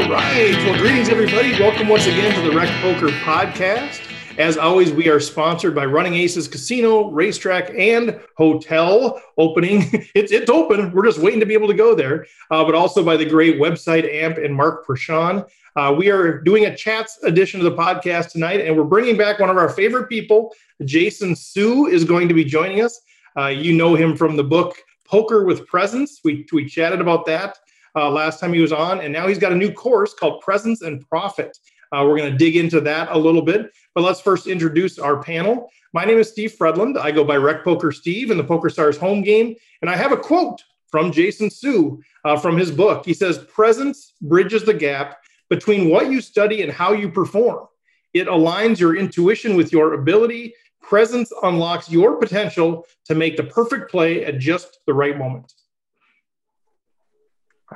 All right. Well, greetings, everybody. Welcome once again to the Rec Poker Podcast. As always, we are sponsored by Running Aces Casino, Racetrack, and Hotel. Opening, it's it's open. We're just waiting to be able to go there. Uh, but also by the great website AMP and Mark Prashon. Uh, we are doing a chats edition of the podcast tonight, and we're bringing back one of our favorite people. Jason Su is going to be joining us. Uh, you know him from the book Poker with Presence. We we chatted about that uh, last time he was on, and now he's got a new course called Presence and Profit. Uh, we're going to dig into that a little bit, but let's first introduce our panel. My name is Steve Fredlund. I go by Rec Poker Steve in the Poker Stars home game, and I have a quote from Jason Su uh, from his book. He says, "Presence bridges the gap between what you study and how you perform. It aligns your intuition with your ability. Presence unlocks your potential to make the perfect play at just the right moment."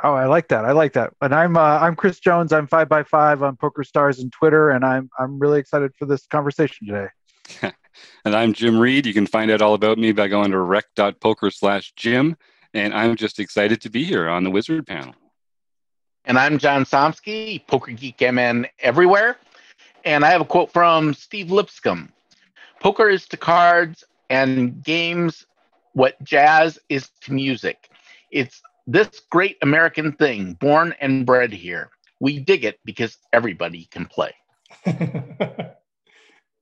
Oh, I like that. I like that. And I'm uh, I'm Chris Jones. I'm five by five on Poker Stars and Twitter, and I'm I'm really excited for this conversation today. and I'm Jim Reed. You can find out all about me by going to rec.poker slash Jim. And I'm just excited to be here on the Wizard panel. And I'm John Somsky, Poker Geek MN everywhere. And I have a quote from Steve Lipscomb Poker is to cards and games what jazz is to music. It's this great American thing, born and bred here. We dig it because everybody can play. and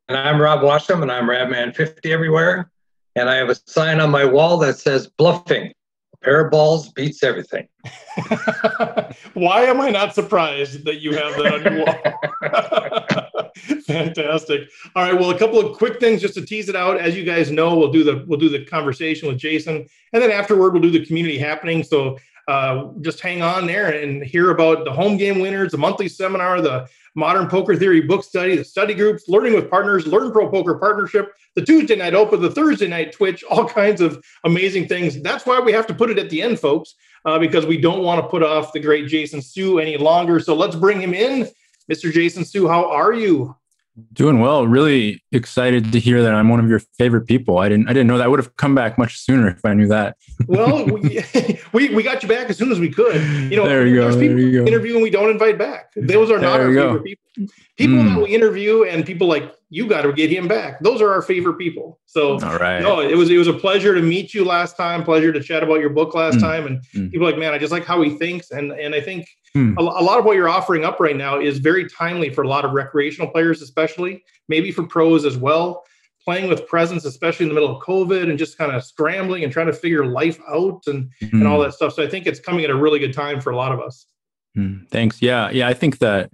I'm Rob Washam, and I'm Radman50 everywhere. And I have a sign on my wall that says bluffing. A pair of balls beats everything. Why am I not surprised that you have that on your wall? Fantastic. All right. Well, a couple of quick things just to tease it out. As you guys know, we'll do the we'll do the conversation with Jason, and then afterward we'll do the community happening. So uh, just hang on there and hear about the home game winners, the monthly seminar, the modern poker theory book study, the study groups, learning with partners, learn pro poker partnership, the Tuesday night open, the Thursday night Twitch, all kinds of amazing things. That's why we have to put it at the end, folks, uh, because we don't want to put off the great Jason Su any longer. So let's bring him in. Mr. Jason Su, how are you? Doing well. Really excited to hear that I'm one of your favorite people. I didn't I didn't know that I would have come back much sooner if I knew that. well, we, we, we got you back as soon as we could. You know, there you there's go, people there you go. interview and we don't invite back. Those are not There our you go. favorite people. People Mm. that we interview and people like you got to get him back. Those are our favorite people. So All right. no, it was it was a pleasure to meet you last time. Pleasure to chat about your book last Mm. time. And Mm. people like, man, I just like how he thinks. And and I think Hmm. a, lot of what you're offering up right now is very timely for a lot of recreational players, especially maybe for pros as well. Playing with presence, especially in the middle of COVID, and just kind of scrambling and trying to figure life out and and all Mm. that stuff. So I think it's coming at a really good time for a lot of us. Mm, Thanks. Yeah. Yeah. I think that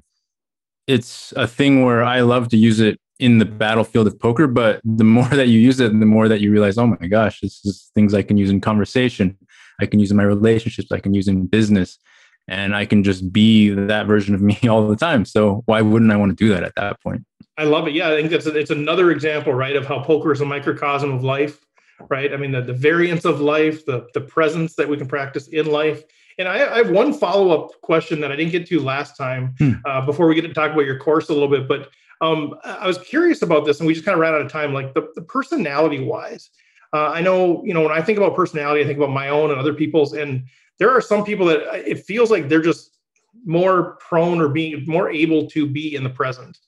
it's a thing where I love to use it in the battlefield of poker, but the more that you use it, the more that you realize, oh my gosh, this is things I can use in conversation. I can use in my relationships. I can use in business. And I can just be that version of me all the time. So why wouldn't I want to do that at that point? I love it. Yeah, I think that's it's another example, right, of how poker is a microcosm of life, right? I mean, the, the variance of life, the the presence that we can practice in life. And I, I have one follow up question that I didn't get to last time Hmm. uh, before we get to talk about your course a little bit. But um, I was curious about this, and we just kind of ran out of time. Like the, the personality wise, uh, I know you know when I think about personality, I think about my own and other people's, and there are some people that uh, it feels like they're just more prone or being more able to be in the present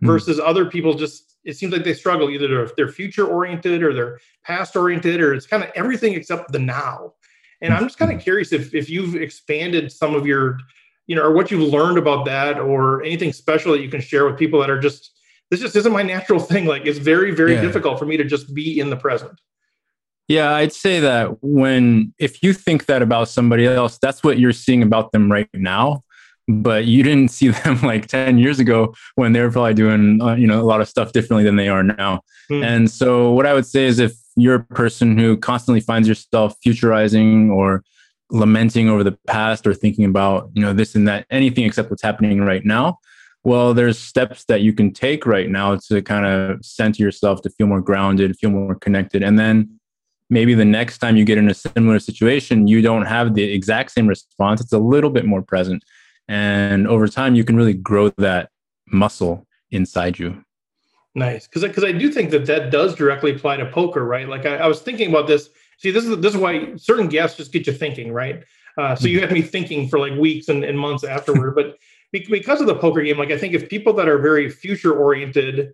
Hmm. versus other people just it seems like they struggle either they're, they're future oriented or they're past oriented or it's kind of everything except the now and i'm just kind of curious if if you've expanded some of your you know or what you've learned about that or anything special that you can share with people that are just this just isn't my natural thing like it's very very Yeah. difficult for me to just be in the present Yeah, I'd say that when if you think that about somebody else, that's what you're seeing about them right now. But you didn't see them like 10 years ago when they were probably doing uh, you know a lot of stuff differently than they are now. Hmm. And so what I would say is if you're a person who constantly finds yourself futurizing or lamenting over the past or thinking about, you know, this and that, anything except what's happening right now, well, there's steps that you can take right now to kind of center yourself to feel more grounded, feel more connected. And then maybe the next time you get in a similar situation, you don't have the exact same response. It's a little bit more present. And over time, you can really grow that muscle inside you. Nice, because because I do think that that does directly apply to poker, right? Like I, I was thinking about this. See, this is this is why certain guests just get you thinking, right? Uh, so you had me thinking for like weeks and, and months afterward. but because of the poker game, like I think if people that are very future oriented,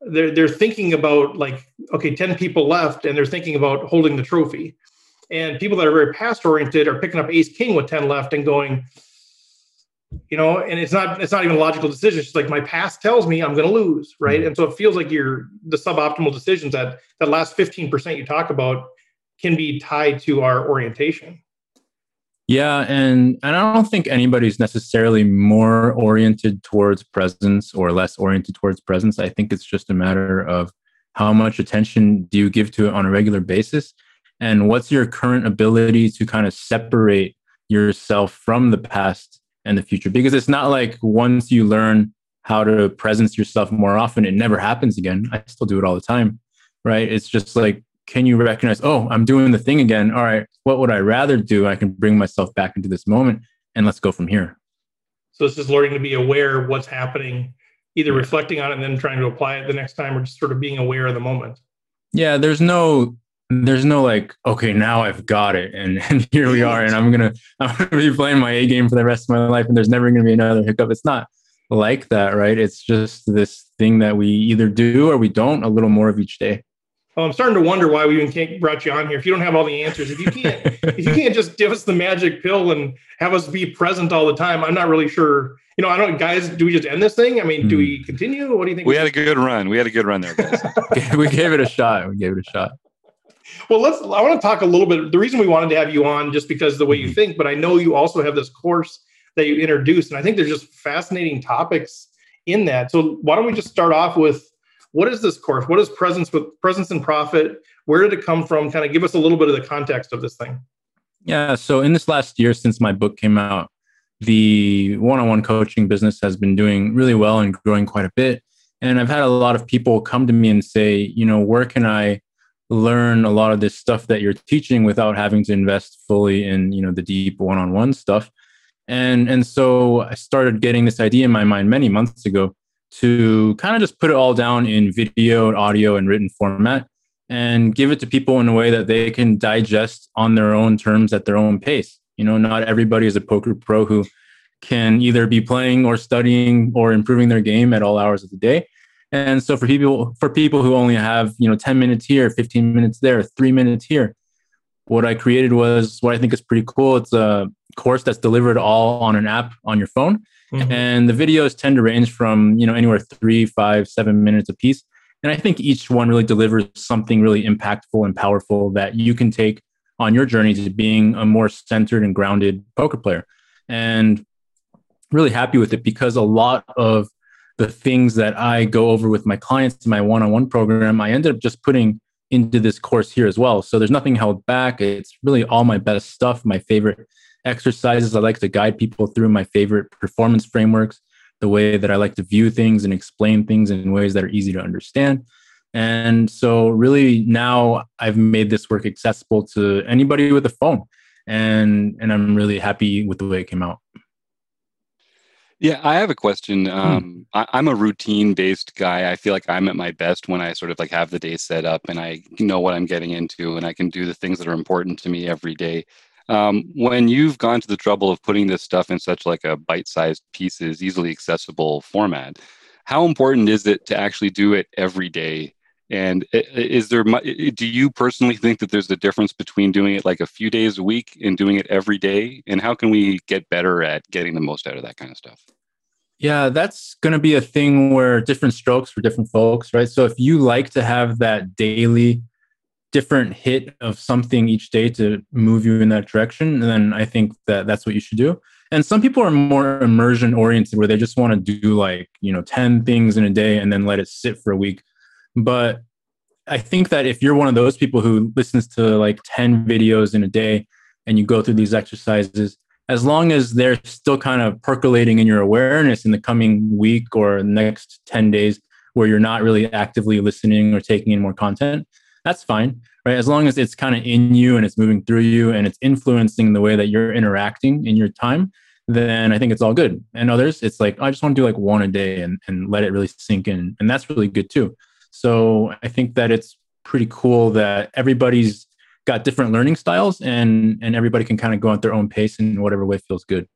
they're they're thinking about like okay, ten people left, and they're thinking about holding the trophy. And people that are very past oriented are picking up ace king with ten left and going, you know, and it's not it's not even a logical decision. It's like my past tells me I'm going to lose, right? And so it feels like you're the suboptimal decisions that that last fifteen percent you talk about can be tied to our orientation. Yeah, and and I don't think anybody's necessarily more oriented towards presence or less oriented towards presence. I think it's just a matter of how much attention do you give to it on a regular basis and what's your current ability to kind of separate yourself from the past and the future because it's not like once you learn how to presence yourself more often it never happens again. I still do it all the time, right? It's just like can you recognize, oh, I'm doing the thing again. All right, what would I rather do? I can bring myself back into this moment and let's go from here. So it's just learning to be aware of what's happening, either reflecting on it and then trying to apply it the next time or just sort of being aware of the moment. Yeah, there's no there's no like, okay, now I've got it and, and here we are and I'm gonna I'm gonna be playing my A game for the rest of my life and there's never gonna be another hiccup. It's not like that, right? It's just this thing that we either do or we don't a little more of each day. Well, I'm starting to wonder why we even can't brought you on here if you don't have all the answers. If you can't, if you can't just give us the magic pill and have us be present all the time, I'm not really sure. You know, I don't, guys. Do we just end this thing? I mean, mm. do we hmm. continue? What do you think? We, we had a good run. We had a good run there, guys. we gave it a shot. We gave it a shot. Well, let's. I want to talk a little bit. The reason we wanted to have you on just because the way you hmm. think, but I know you also have this course that you introduced, and I think there's just fascinating topics in that. So why don't we just start off with what is this course? What is presence with presence and profit? Where did it come from? Kind of give us a little bit of the context of this thing. Yeah. So in this last year since my book came out, the one-on-one coaching business has been doing really well and growing quite a bit. And I've had a lot of people come to me and say, you know, where can I learn a lot of this stuff that you're teaching without having to invest fully in, you know, the deep one-on-one stuff? And and so I started getting this idea in my mind many months ago to kind of just put it all down in video and audio and written format and give it to people in a way that they can digest on their own terms at their own pace. You know, not everybody is a poker pro who can either be playing or studying or improving their game at all hours of the day. And so for people for people who only have, you know, 10 minutes here, 15 minutes there, 3 minutes here, what I created was what I think is pretty cool. It's a course that's delivered all on an app on your phone Mm-hmm. And the videos tend to range from, you know, anywhere three, five, seven minutes a piece. And I think each one really delivers something really impactful and powerful that you can take on your journey to being a more centered and grounded poker player. And really happy with it because a lot of the things that I go over with my clients in my one on one program, I ended up just putting into this course here as well. So there's nothing held back. It's really all my best stuff, my favorite exercises. I like to guide people through my favorite performance frameworks, the way that I like to view things and explain things in ways that are easy to understand. And so, really, now I've made this work accessible to anybody with a phone, and and I'm really happy with the way it came out. Yeah, I have a question. Hmm. Um, I, am a routine based guy. I feel like I'm at my best when I sort of like have the day set up and I know what I'm getting into and I can do the things that are important to me every day. Um, when you've gone to the trouble of putting this stuff in such like a bite-sized pieces, easily accessible format, how important is it to actually do it every day? And is there? Do you personally think that there's a difference between doing it like a few days a week and doing it every day? And how can we get better at getting the most out of that kind of stuff? Yeah, that's going to be a thing where different strokes for different folks, right? So if you like to have that daily different hit of something each day to move you in that direction, then I think that that's what you should do. And some people are more immersion oriented where they just want to do like, you know, 10 things in a day and then let it sit for a week. But I think that if you're one of those people who listens to like 10 videos in a day and you go through these exercises, as long as they're still kind of percolating in your awareness in the coming week or next 10 days where you're not really actively listening or taking in more content, that's fine, right? As long as it's kind of in you and it's moving through you and it's influencing the way that you're interacting in your time, then I think it's all good. And others, it's like, oh, I just want to do like one a day and, and let it really sink in. And that's really good too. So I think that it's pretty cool that everybody's got different learning styles and and everybody can kind of go at their own pace in whatever way feels good.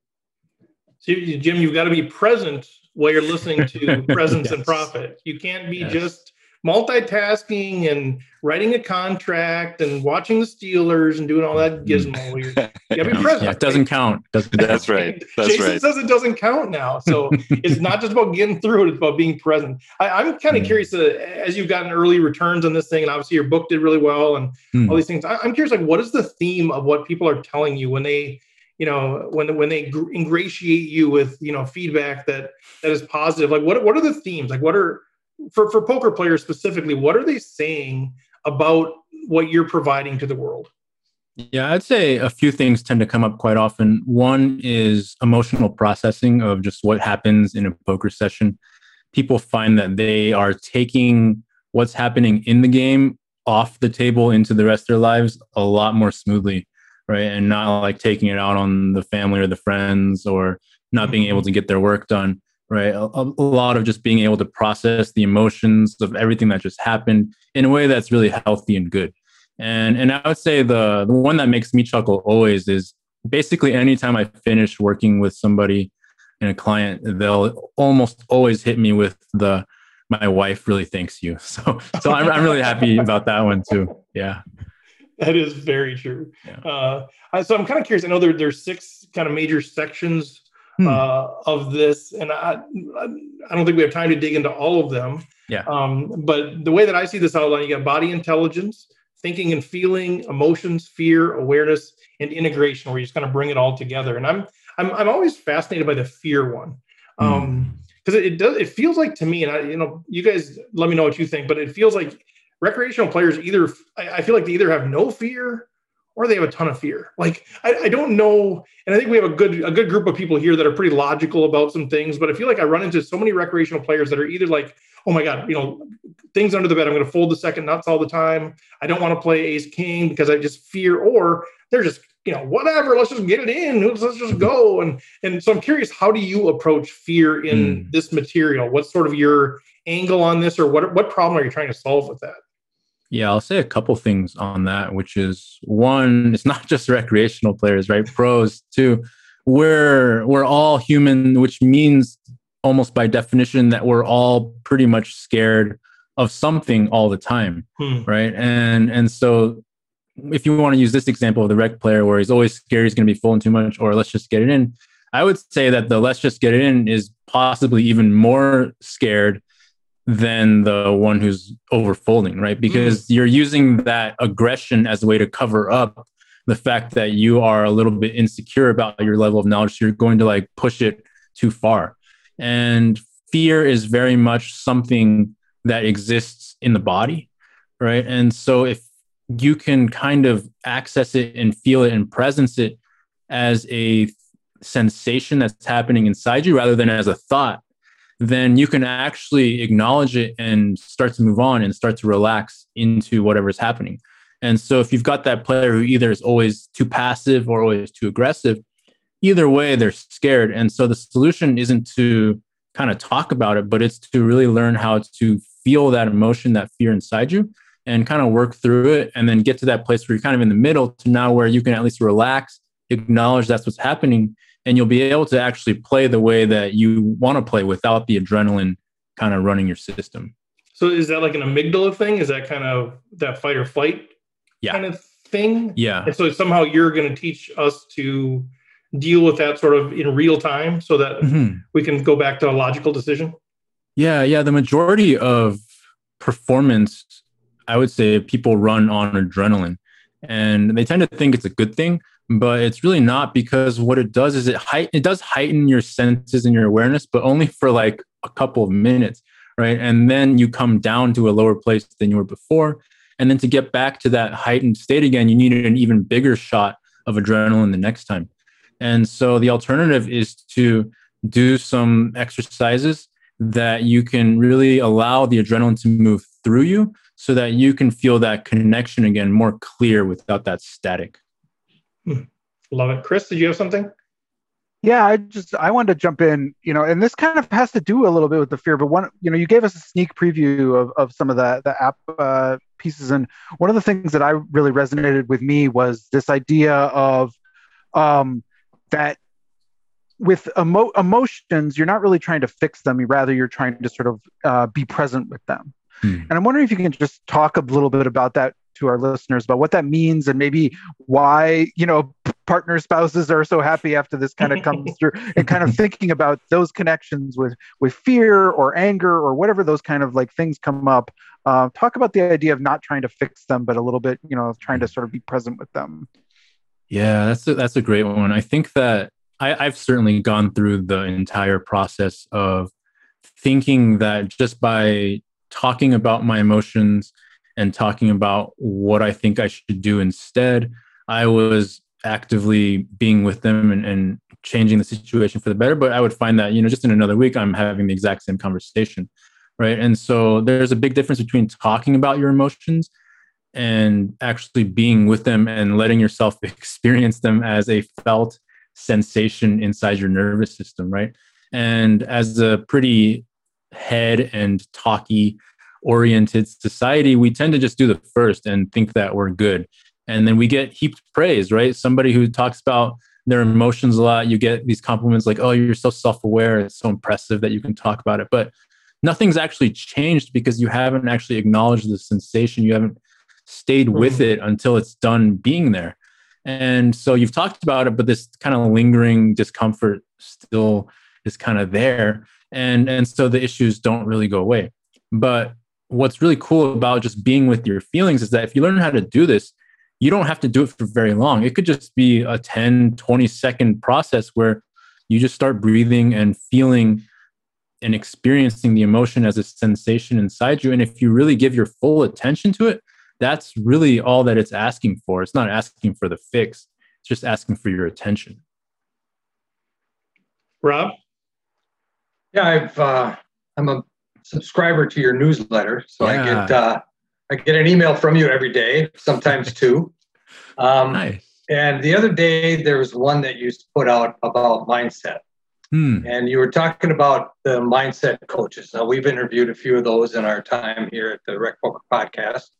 See, Jim, you've got to be present while you're listening to Presence and Profit. You can't be Yes. just multitasking and writing a contract and watching the Steelers and doing all that gizmo. You're, you gotta be present. yeah, it doesn't count. Doesn't. That's right. That's Jason right. says it doesn't count now. So it's not just about getting through it, it's about being present. I, I'm kind of Mm. curious uh, as you've gotten early returns on this thing, and obviously your book did really well and Hmm. all these things. I, I'm curious, like, what is the theme of what people are telling you when they, you know, when when they ingratiate you with, you know, feedback that that is positive? Like, what what are the themes? Like, what are for for poker players specifically? What are they saying about what you're providing to the world? Yeah, I'd say a few things tend to come up quite often. One is emotional processing of just what happens in a poker session. People find that they are taking what's happening in the game off the table into the rest of their lives a lot more smoothly, right? And not like taking it out on the family or the friends or not being able to get their work done, right? A, a lot of just being able to process the emotions of everything that just happened in a way that's really healthy and good. And and I would say the the one that makes me chuckle always is basically anytime I finish working with somebody and a client, they'll almost always hit me with the my wife really thanks you. So so I'm I'm really happy about that one too. Yeah. That is very true. Yeah. Uh, I, so I'm kind of curious. I know there, there's six kind of major sections Hmm. uh, of this, and I, I don't think we have time to dig into all of them. Yeah. Um, but the way that I see this outline, you got body intelligence, thinking and feeling, emotions, fear, awareness, and integration, where you just kind of bring it all together. And I'm I'm I'm always fascinated by the fear one. Hmm. Um, because it, it does it feels like to me, and I you know you guys let me know what you think, but it feels like recreational players either I, I feel like they either have no fear or they have a ton of fear. Like I, I don't know, and I think we have a good a good group of people here that are pretty logical about some things. But I feel like I run into so many recreational players that are either like, oh my god, you know, things under the bed. I'm going to fold the second nuts all the time. I don't want to play ace king because I just fear. Or they're just you know whatever. Let's just get it in. Let's, let's just go. And and so I'm curious, how do you approach fear in Hmm. this material? What's sort of your angle on this, or what what problem are you trying to solve with that? Yeah, I'll say a couple things on that, which is one, it's not just recreational players, right? Pros too. We're we're all human, which means almost by definition that we're all pretty much scared of something all the time, Hmm. right? And and so if you want to use this example of the rec player where he's always scared he's going to be folding too much or let's just get it in, I would say that the let's just get it in is possibly even more scared than the one who's overfolding, right? Mm-hmm. Because you're using that aggression as a way to cover up the fact that you are a little bit insecure about your level of knowledge. So you're going to like push it too far. And fear is very much something that exists in the body, right? And so if you can kind of access it and feel it and presence it as a sensation that's happening inside you rather than as a thought, then you can actually acknowledge it and start to move on and start to relax into whatever's happening. And so if you've got that player who either is always too passive or always too aggressive, either way they're scared. And so the solution isn't to kind of talk about it, but it's to really learn how to feel that emotion, that fear inside you and kind of work through it and then get to that place where you're kind of in the middle to now where you can at least relax, acknowledge that's what's happening and you'll be able to actually play the way that you want to play without the adrenaline kind of running your system. So is that like an amygdala thing? Is that kind of that fight or flight Yeah. kind of thing? Yeah. And so somehow you're going to teach us to deal with that sort of in real time so that Mhm. we can go back to a logical decision. Yeah, yeah. The majority of performance, I would say, people run on adrenaline, and they tend to think it's a good thing, but it's really not because what it does is it height it does heighten your senses and your awareness, but only for like a couple of minutes, right? And then you come down to a lower place than you were before, and then to get back to that heightened state again, you need an even bigger shot of adrenaline the next time. And so the alternative is to do some exercises that you can really allow the adrenaline to move through you so that you can feel that connection again more clear without that static. Love it. Chris, did you have something? Yeah, I just I wanted to jump in, you know, and this kind of has to do a little bit with the fear, but one, you know, you gave us a sneak preview of, of some of the the app uh, pieces, and one of the things that I really resonated with me was this idea of um, that with emo- emotions, you're not really trying to fix them. Rather, you're trying to sort of uh, be present with them. Hmm. And I'm wondering if you can just talk a little bit about that to our listeners about what that means and maybe why you know partner spouses are so happy after this kind of comes through and kind of thinking about those connections with with fear or anger or whatever those kind of like things come up. Uh, talk about the idea of not trying to fix them but a little bit you know trying to sort of be present with them. Yeah that's a, that's a great one. I think that I, i've certainly gone through the entire process of thinking that just by talking about my emotions and talking about what I think I should do instead. I was actively being with them and, and, changing the situation for the better. But I would find that, you know, just in another week, I'm having the exact same conversation. Right. And so there's a big difference between talking about your emotions and actually being with them and letting yourself experience them as a felt sensation inside your nervous system. Right. And as a pretty head and talky oriented society, we tend to just do the first and think that we're good. And then we get heaped praise, right? Somebody who talks about their emotions a lot, you get these compliments like, oh, you're so self aware. It's so impressive that you can talk about it. But nothing's actually changed because you haven't actually acknowledged the sensation. You haven't stayed with mm-hmm. it until it's done being there. And so you've talked about it, but this kind of lingering discomfort still is kind of there. And, and so the issues don't really go away. But what's really cool about just being with your feelings is that if you learn how to do this, you don't have to do it for very long. It could just be a 10, 20 second process where you just start breathing and feeling and experiencing the emotion as a sensation inside you. And if you really give your full attention to it, that's really all that it's asking for. It's not asking for the fix, it's just asking for your attention. Rob? Yeah, I've uh, I'm a subscriber to your newsletter, so yeah. I get uh, I get an email from you every day, sometimes two. Um, nice. And the other day, there was one that you put out about mindset. Hmm. And you were talking about the mindset coaches. Now, we've interviewed a few of those in our time here at the Rec Poker Podcast.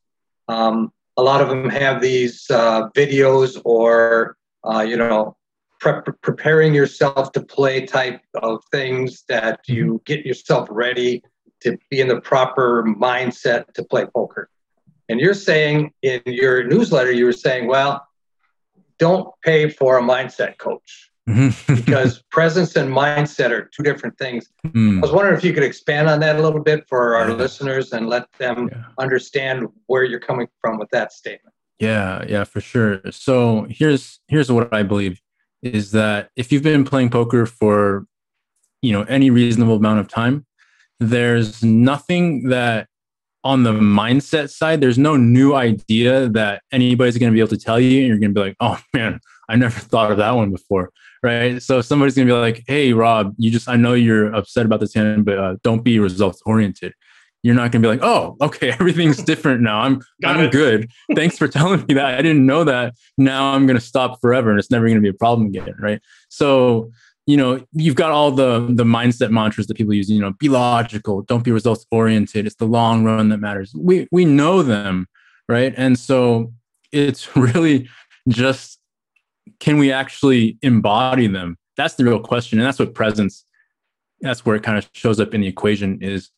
Um, a lot of them have these uh, videos or, uh, you know, prep, preparing yourself to play type of things that you mm-hmm. get yourself ready to be in the proper mindset to play poker. And you're saying in your newsletter, you were saying, well, don't pay for a mindset coach because presence and mindset are two different things. Mm. I was wondering if you could expand on that a little bit for our yeah. listeners and let them yeah. understand where you're coming from with that statement. Yeah, yeah, for sure. So here's here's what I believe is that if you've been playing poker for you know any reasonable amount of time, there's nothing that on the mindset side, there's no new idea that anybody's going to be able to tell you. And you're going to be like, oh man, I never thought of that one before. Right. So somebody's going to be like, hey, Rob, you just, I know you're upset about this hand, but uh, don't be results oriented. You're not going to be like, oh, okay, everything's different now. I'm, Got I'm it. good. Thanks for telling me that. I didn't know that. Now I'm going to stop forever and it's never going to be a problem again. Right. So you know you've got all the the mindset mantras that people use you know be logical don't be results oriented. It's the long run that matters. We we know them right? And so it's really just can we actually embody them? That's the real question and that's what presence that's where it kind of shows up in the equation is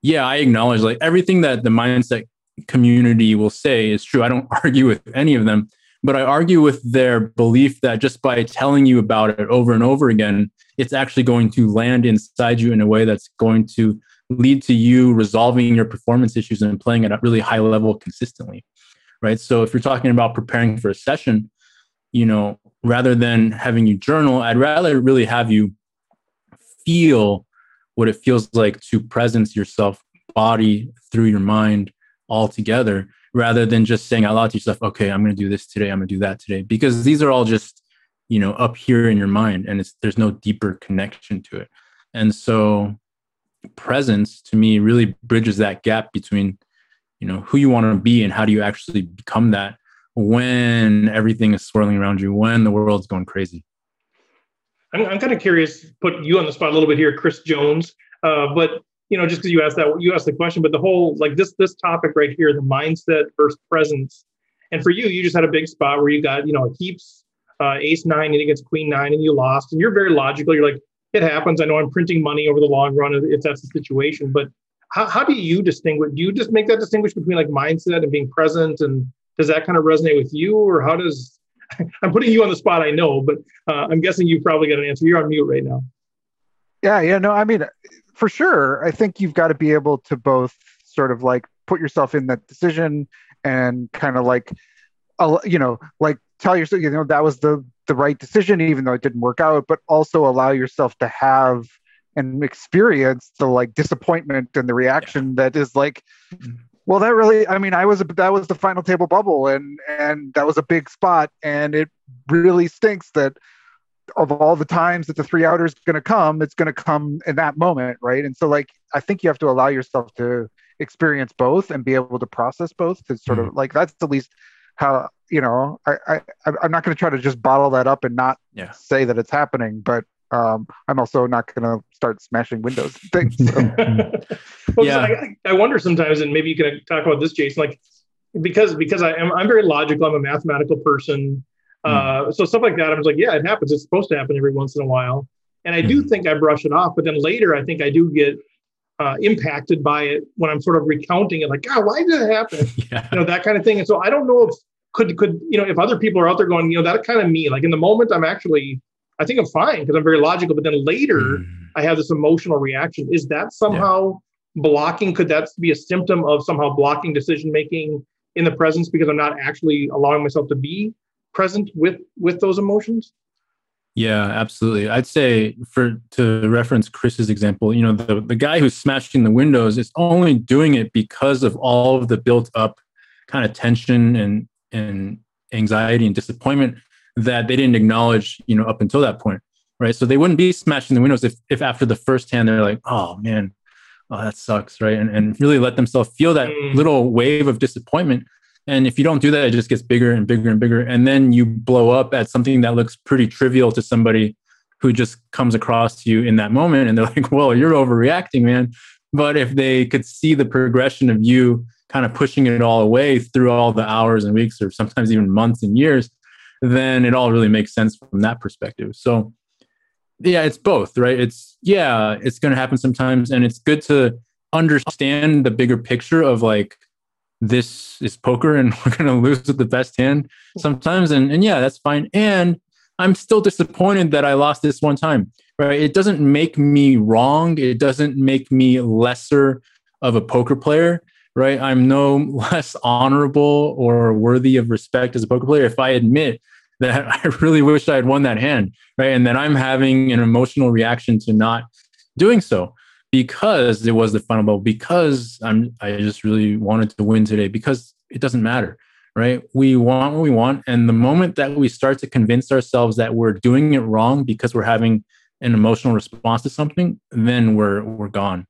yeah i acknowledge like everything that the mindset community will say is true. I don't argue with any of them but I argue with their belief that just by telling you about it over and over again, it's actually going to land inside you in a way that's going to lead to you resolving your performance issues and playing at a really high level consistently. Right. So if you're talking about preparing for a session, you know, rather than having you journal, I'd rather really have you feel what it feels like to presence yourself body through your mind all together rather than just saying out loud to yourself, okay, I'm going to do this today, I'm going to do that today, because these are all just, you know, up here in your mind and it's, there's no deeper connection to it. And so presence to me really bridges that gap between, you know, who you want to be and how do you actually become that when everything is swirling around you, when the world's going crazy. I'm, I'm kind of curious, put you on the spot a little bit here, Chris Jones. Uh, but you know, just because you asked that, you asked the question, but the whole like this this topic right here, the mindset versus presence. And for you, you just had a big spot where you got you know heaps uh, ace nine and against queen nine and you lost, and you're very logical. You're like, it happens. I know I'm printing money over the long run if that's the situation, but how, how do you distinguish? Do you just make that distinguish between like mindset and being present? And does that kind of resonate with you, or how does I'm putting you on the spot? I know, but uh, I'm guessing you probably got an answer. You're on mute right now. Yeah, yeah, no, I mean, for sure. I think you've got to be able to both sort of like put yourself in that decision and kind of like, you know, like tell yourself, you know, that was the the right decision, even though it didn't work out, but also allow yourself to have and experience the like disappointment and the reaction yeah. that is like mm-hmm. well that really i mean i was a, that was the final table bubble and and that was a big spot and it really stinks that of all the times that the three outer is going to come it's going to come in that moment right and so like i think you have to allow yourself to experience both and be able to process both to sort mm-hmm. of like that's at least how you know I, I i'm not going to try to just bottle that up and not yeah. say that it's happening but um, I'm also not going to start smashing windows things. So. well, yeah. I, I, wonder sometimes, and maybe you can talk about this, Jason. Like because because I am I'm very logical. I'm a mathematical person. Uh, mm. so stuff like that, I was like, yeah, it happens. It's supposed to happen every once in a while. And I do mm. think I brush it off, but then later I think I do get uh, impacted by it when I'm sort of recounting it, like, God, why did it happen? yeah. You know, that kind of thing. And so I don't know if could could you know if other people are out there going, you know, that kind of me. Like in the moment, I'm actually I think I'm fine because I'm very logical. But then later, mm. I have this emotional reaction. Is that somehow yeah. blocking? Could that be a symptom of somehow blocking decision making in the presence because I'm not actually allowing myself to be present with with those emotions? Yeah, absolutely. I'd say for to reference Chris's example, you know, the, the guy who's smashing the windows is only doing it because of all of the built up kind of tension and and anxiety and disappointment that they didn't acknowledge, you know, up until that point, right? So they wouldn't be smashing the windows if, if after the first hand they're like, oh man, oh that sucks, right? And and really let themselves feel that mm. little wave of disappointment. And if you don't do that, it just gets bigger and bigger and bigger, and then you blow up at something that looks pretty trivial to somebody who just comes across to you in that moment, and they're like, "Well, you're overreacting, man." But if they could see the progression of you kind of pushing it all away through all the hours and weeks, or sometimes even months and years, then it all really makes sense from that perspective. So, yeah, it's both, right? It's, yeah, it's going to happen sometimes. And it's good to understand the bigger picture of like, this is poker and we're going to lose with the best hand sometimes. And, and yeah, that's fine. And I'm still disappointed that I lost this one time, right? It doesn't make me wrong. It doesn't make me lesser of a poker player right? I'm no less honorable or worthy of respect as a poker player if I admit that I really wish I had won that hand, right? And then I'm having an emotional reaction to not doing so because it was the final ball, because I'm I just really wanted to win today, because it doesn't matter, right? We want what we want. And the moment that we start to convince ourselves that we're doing it wrong because we're having an emotional response to something, then we're we're gone.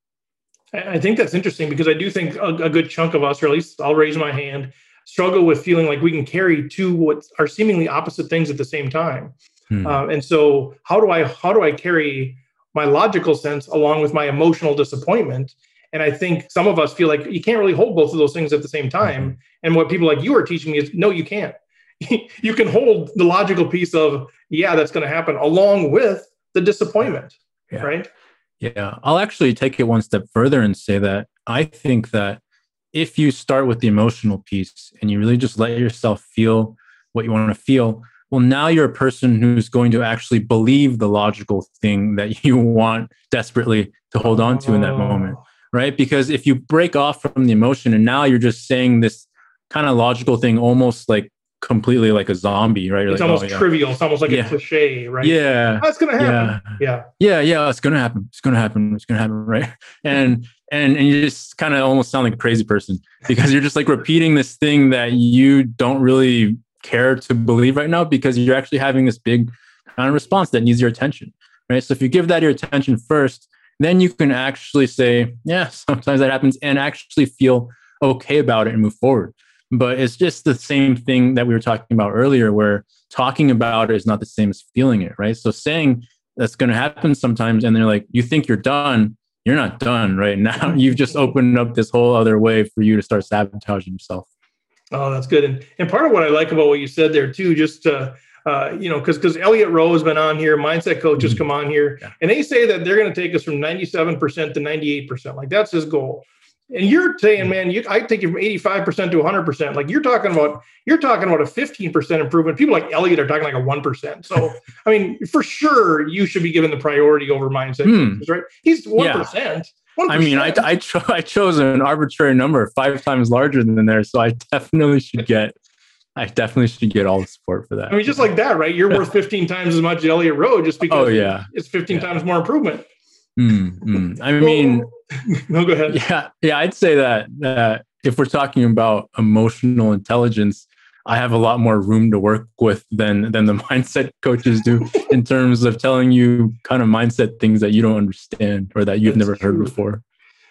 I think that's interesting because I do think a, a good chunk of us, or at least I'll raise my hand, struggle with feeling like we can carry two what are seemingly opposite things at the same time. Hmm. Um, and so, how do I how do I carry my logical sense along with my emotional disappointment? And I think some of us feel like you can't really hold both of those things at the same time. Mm-hmm. And what people like you are teaching me is no, you can't. you can hold the logical piece of yeah, that's going to happen along with the disappointment, yeah. right? Yeah, I'll actually take it one step further and say that I think that if you start with the emotional piece and you really just let yourself feel what you want to feel, well, now you're a person who's going to actually believe the logical thing that you want desperately to hold on to in that oh. moment, oh. right? Because if you break off from the emotion and now you're just saying this kind of logical thing almost like completely like a zombie, right? It's like, oh, almost oh, yeah. trivial. It's almost like yeah. a cliche, right? Yeah. That's gonna happen. Yeah. yeah. Yeah. Yeah. It's gonna happen. It's gonna happen. It's gonna happen. Right. And and and you just kind of almost sound like a crazy person because you're just like repeating this thing that you don't really care to believe right now because you're actually having this big kind of response that needs your attention. Right. So if you give that your attention first, then you can actually say, yeah, sometimes that happens and actually feel okay about it and move forward but it's just the same thing that we were talking about earlier where talking about it is not the same as feeling it right so saying that's going to happen sometimes and they're like you think you're done you're not done right now you've just opened up this whole other way for you to start sabotaging yourself oh that's good and, and part of what i like about what you said there too just to uh, you know, because because Elliot Roe has been on here, mindset coaches mm-hmm. come on here, yeah. and they say that they're going to take us from 97% to 98%. Like that's his goal. And you're saying, man, you, I take you from 85% to 100%. Like you're talking about, you're talking about a 15% improvement. People like Elliot are talking like a 1%. So, I mean, for sure, you should be given the priority over mindset, hmm. right? He's 1%. Yeah. 1%. I mean, I, I, cho- I chose an arbitrary number five times larger than there. So I definitely should get I definitely should get all the support for that. I mean, just like that, right? You're worth 15 times as much as Elliot Roe just because oh, yeah. it's 15 yeah. times more improvement. Mm, I mean, no, go ahead. Yeah, yeah, I'd say that that if we're talking about emotional intelligence, I have a lot more room to work with than than the mindset coaches do in terms of telling you kind of mindset things that you don't understand or that you've That's never true. heard before.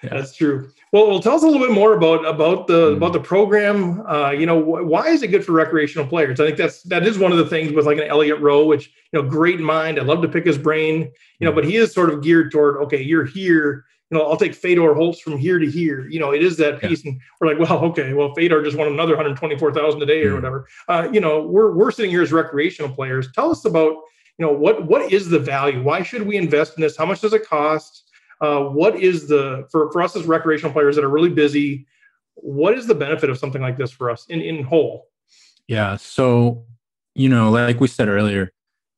Yeah. That's true. Well, well, tell us a little bit more about about the mm-hmm. about the program. Uh, you know, why is it good for recreational players? I think that's that is one of the things with like an Elliot Roe, which you know, great mind. I love to pick his brain. You know, but he is sort of geared toward okay, you're here. You know, I'll take Fedor Holz from here to here. You know, it is that piece, yeah. and we're like, well, okay, well, Fedor just won another 124,000 a day or mm-hmm. whatever. Uh, you know, we're we're sitting here as recreational players. Tell us about you know what what is the value? Why should we invest in this? How much does it cost? Uh, what is the for, for us as recreational players that are really busy what is the benefit of something like this for us in in whole yeah so you know like we said earlier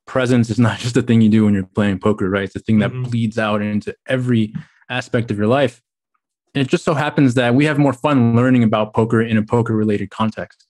presence is not just a thing you do when you're playing poker right it's a thing that mm-hmm. bleeds out into every aspect of your life and it just so happens that we have more fun learning about poker in a poker related context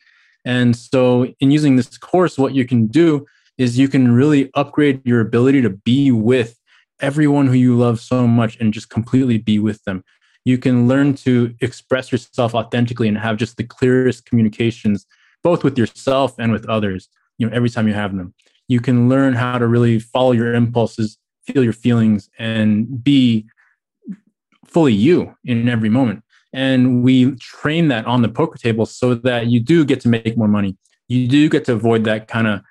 and so in using this course what you can do is you can really upgrade your ability to be with everyone who you love so much and just completely be with them. You can learn to express yourself authentically and have just the clearest communications, both with yourself and with others, you know, every time you have them. You can learn how to really follow your impulses, feel your feelings, and be fully you in every moment. And we train that on the poker table so that you do get to make more money. You do get to avoid that kind of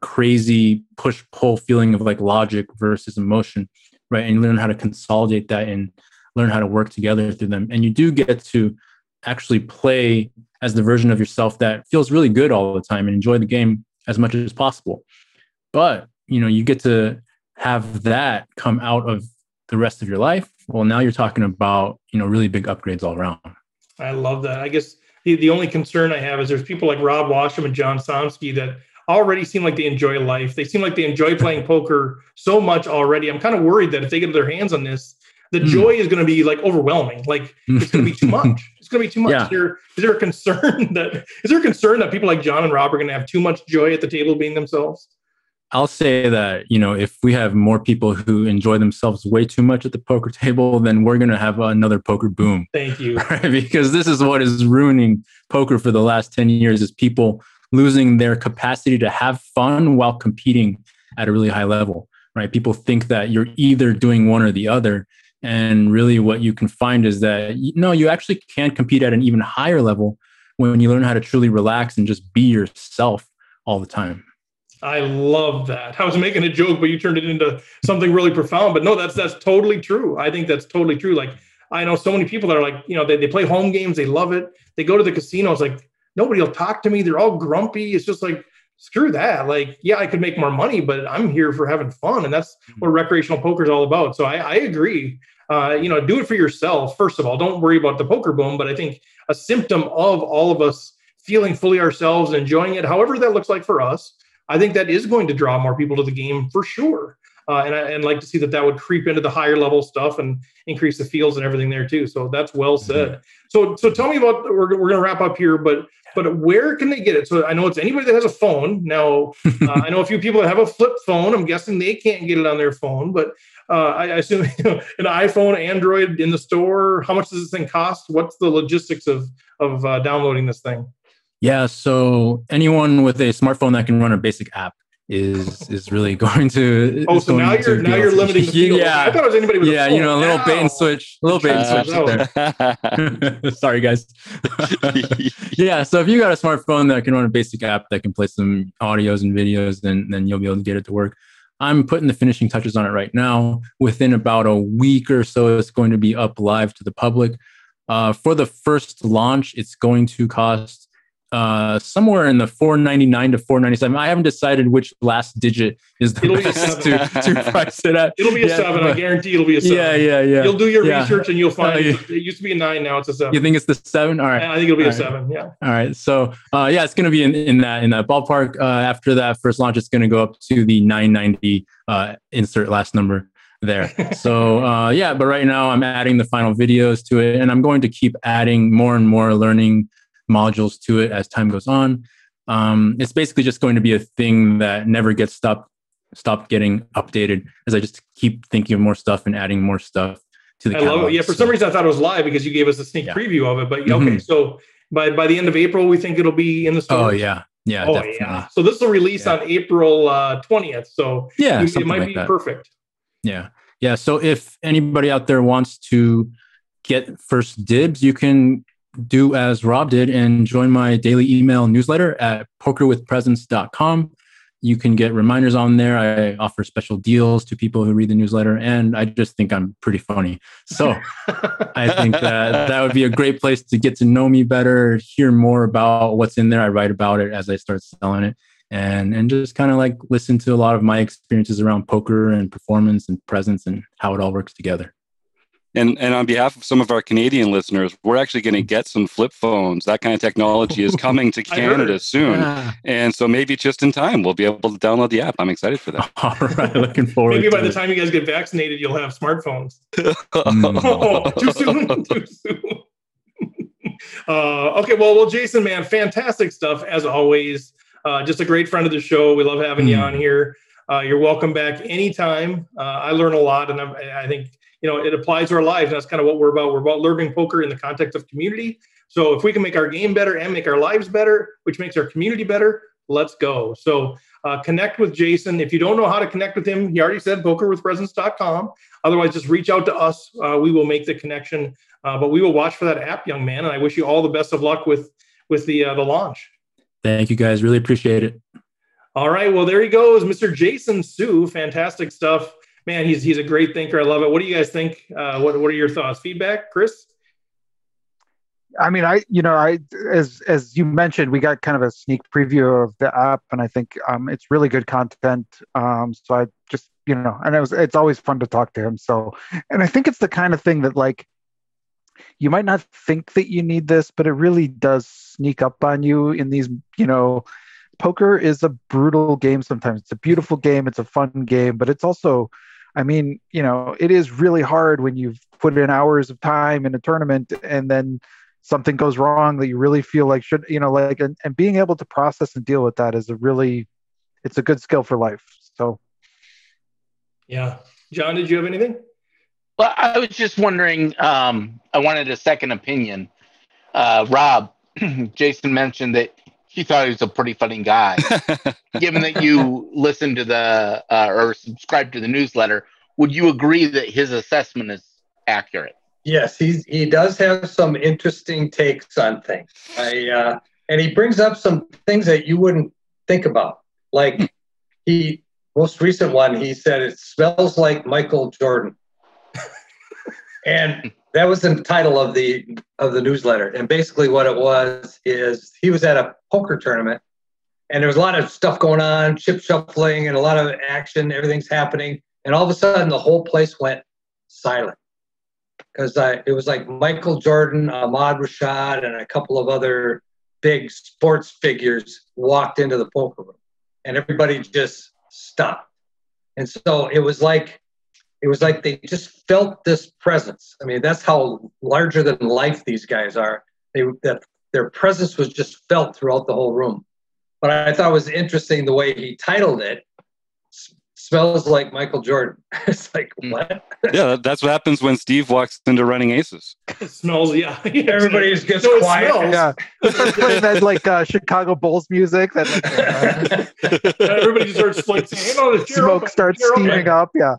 crazy push pull feeling of like logic versus emotion, right? And learn how to consolidate that and learn how to work together through them. And you do get to actually play as the version of yourself that feels really good all the time and enjoy the game as much as possible. But, you know, you get to have that come out of the rest of your life. Well, now you're talking about, you know, really big upgrades all around. I love that. I guess the, the only concern I have is there's people like Rob Washam and John Somsky that already seem like they enjoy life. They seem like they enjoy playing poker so much already. I'm kind of worried that if they get their hands on this, the mm. joy is going to be like overwhelming. Like it's going to be too much. It's going to be too much. Yeah. Is, there, is there a concern that is there a concern that people like John and Rob are going to have too much joy at the table being themselves? I'll say that you know if we have more people who enjoy themselves way too much at the poker table, then we're going to have another poker boom. Thank you. Right? Because this is what is ruining poker for the last ten years: is people losing their capacity to have fun while competing at a really high level, right? People think that you're either doing one or the other. And really, what you can find is that no, you actually can compete at an even higher level when you learn how to truly relax and just be yourself all the time. I love that. I was making a joke, but you turned it into something really profound. But no, that's that's totally true. I think that's totally true. Like I know so many people that are like, you know, they, they play home games, they love it. They go to the casinos, like nobody will talk to me. They're all grumpy. It's just like, screw that. Like, yeah, I could make more money, but I'm here for having fun. And that's what mm-hmm. recreational poker is all about. So I, I agree. Uh, you know, do it for yourself. First of all, don't worry about the poker boom. But I think a symptom of all of us feeling fully ourselves and enjoying it, however that looks like for us, I think that is going to draw more people to the game for sure. Uh, and I and like to see that that would creep into the higher level stuff and increase the fields and everything there too. So that's well said. Mm-hmm. So so tell me about we're, we're going to wrap up here, but but where can they get it? So I know it's anybody that has a phone. Now uh, I know a few people that have a flip phone. I'm guessing they can't get it on their phone, but uh, I, I, assume you know, an iPhone, Android in the store. How much does this thing cost? What's the logistics of of uh, downloading this thing? Yeah, so anyone with a smartphone that can run a basic app is is really going to. Oh, so now you're now you're limiting the field. Yeah, I thought it was anybody with yeah, you know, a little bait and switch, a little bait and switch there. Sorry, guys. yeah, so if you got a smartphone that can run a basic app that can play some audios and videos, then then you'll be able to get it to work. I'm putting the finishing touches on it right now. Within about a week or so, it's going to be up live to the public. Uh, for the first launch, it's going to cost uh, somewhere in the 499 to 497. I haven't decided which last digit is the It'll best to, to price it at. It'll be a Yeah, seven. I guarantee it'll be a seven. Yeah, yeah, yeah. You'll do your Yeah. research and you'll find yeah. it used to be a nine. Now it's a seven. You think it's the seven? All right. I think it'll be a All right. seven. Yeah. All right. So uh, yeah, it's going to be in, in that in that ballpark. Uh, after that first launch, it's going to go up to the 990 uh, insert last number there. So uh, yeah, but right now I'm adding the final videos to it, and I'm going to keep adding more and more learning modules to it as time goes on. Um, it's basically just going to be a thing that never gets stopped stopped getting updated as I just keep thinking of more stuff and adding more stuff to the I love it. Yeah. For So- some reason, I thought it was live because you gave us a sneak Yeah. preview of it. But okay, Mhm. so by by the end of April, we think it'll be in the store. Oh yeah, yeah, oh definitely. yeah. So this will release Yeah. on April uh, twentieth. so Yeah, it, it might like be that. perfect. Yeah. Yeah. So if anybody out there wants to get first dibs, you can do as Rob did and join my daily email newsletter at pokerwithpresence.com. You can get reminders on there. I offer special deals to people who read the newsletter, and I just think I'm pretty funny. So I think that that would be a great place to get to know me better, hear more about what's in there. I write about it as I start selling it, and and just kind of like listen to a lot of my experiences around poker and performance and presence and how it all works together. And and on behalf of some of our Canadian listeners, we're actually going to get some flip phones. That kind of technology is coming to Canada soon, and so maybe just in time we'll be able to download the app. I'm excited for that. All right, looking forward. Maybe by to the time you guys get vaccinated, you'll have smartphones. Oh, too soon. too soon. uh, okay, well, well, Jason, man, fantastic stuff as always. Uh, just a great friend of the show. We love having you Mm. on here. Uh, you're welcome back anytime. Uh, I learn a lot, and I, I think you know it applies to our lives. And that's kind of what we're about. We're about learning poker in the context of community. So if we can make our game better and make our lives better, which makes our community better, let's go. So uh, connect with Jason. If you don't know how to connect with him, he already said pokerwithpresence.com. Otherwise, just reach out to us. Uh, we will make the connection. Uh, but we will watch for that app, young man. And I wish you all the best of luck with with the uh, the launch. Thank you guys. Really appreciate it. All right. Well, there he goes, Mr. Jason Su. Fantastic stuff, man. He's he's a great thinker. I love it. What do you guys think? Uh, what what are your thoughts? Feedback, Chris? I mean, I you know, I as as you mentioned, we got kind of a sneak preview of the app, and I think um, it's really good content. Um, so I just you know, and it was it's always fun to talk to him. So, and I think it's the kind of thing that like you might not think that you need this, but it really does sneak up on you in these you know. Poker is a brutal game sometimes. It's a beautiful game, it's a fun game, but it's also I mean, you know, it is really hard when you've put in hours of time in a tournament and then something goes wrong that you really feel like should, you know, like, and, and being able to process and deal with that is a really, it's a good skill for life. So, Yeah. John, did you have anything? Well, I was just wondering. Um, I wanted a second opinion. Uh, Rob, Jason mentioned that he thought he was a pretty funny guy. Given that you listen to the uh, or subscribe to the newsletter, would you agree that his assessment is accurate? Yes, he's he does have some interesting takes on things. I uh, and he brings up some things that you wouldn't think about. Like he most recent one, he said it smells like Michael Jordan, and that was the title of the of the newsletter. And basically, what it was is he was at a poker tournament, and there was a lot of stuff going on, chip shuffling, and a lot of action. Everything's happening, and all of a sudden, the whole place went silent because it was like Michael Jordan, Ahmad Rashad, and a couple of other big sports figures walked into the poker room, and everybody just stopped. And so it was like it was like they just felt this presence. I mean, that's how larger than life these guys are. They that their presence was just felt throughout the whole room. But I thought was interesting the way he titled it. "S- Smells like Michael Jordan. it's like Mm. what? yeah, that's what happens when Steve walks into running aces. It smells, yeah. Everybody just gets No, quiet. smells. yeah, start playing that like uh, Chicago Bulls music. That like, uh, Everybody starts like saying, "Oh, the smoke open, starts chair open." steaming up. Yeah,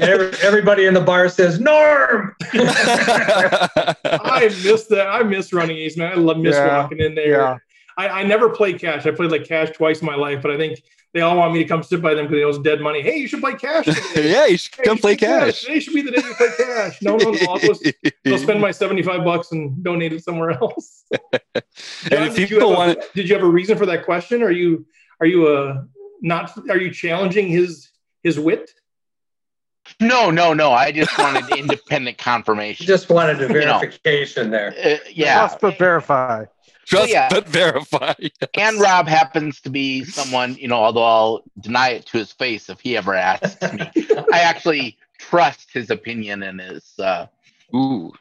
every, everybody in the bar says Norm. I miss that. I miss running ace, man. I love miss Yeah, walking in there. yeah. I, I never played cash. I played like cash twice in my life, but I think they all want me to come sit by them because they know it's dead money. Hey, you should play cash. yeah, you should hey, come you play should cash. cash. Today should be the day you play cash. No, no, no. I'll, just, I'll spend my 75 bucks and donate it somewhere else. and if people want to, did you have a reason for that question? Are you, are you, uh, not, are you challenging his, his wit? No, no, no. I just wanted independent confirmation. Just wanted a verification you know, there. Uh, yeah. Trust but verify. Trust yeah. but verify. Yes. And Rob happens to be someone, you know, although I'll deny it to his face if he ever asks me. I actually trust his opinion and his uh Ooh.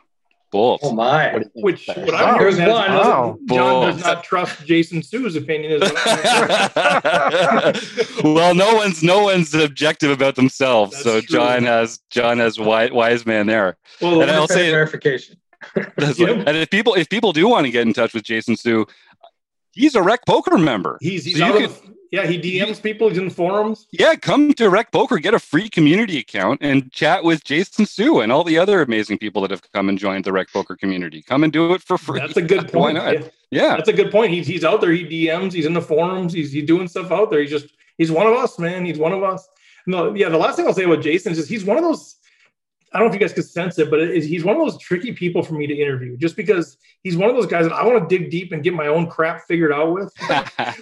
Both. Oh my! What Which what I'm hearing is one. Wow. John does not trust Jason Su's opinion. well, no one's no one's objective about themselves. That's so true. John has John has wise, wise man there. Well, and I'll say verification. Like, and if people if people do want to get in touch with Jason Su, he's a Rec Poker member. He's, he's so out of, yeah, he DMs people. He's in forums. Yeah, come to Rec Poker, get a free community account, and chat with Jason Su and all the other amazing people that have come and joined the Rec Poker community. Come and do it for free. That's a good point. Why not? Yeah. yeah. that's a good point. He's he's out there. He DMs. He's in the forums. He's he's doing stuff out there. He's just he's one of us, man. He's one of us. No, yeah. The last thing I'll say about Jason is just, he's one of those I don't know if you guys could sense it, but it is, he's one of those tricky people for me to interview just because he's one of those guys that I want to dig deep and get my own crap figured out with.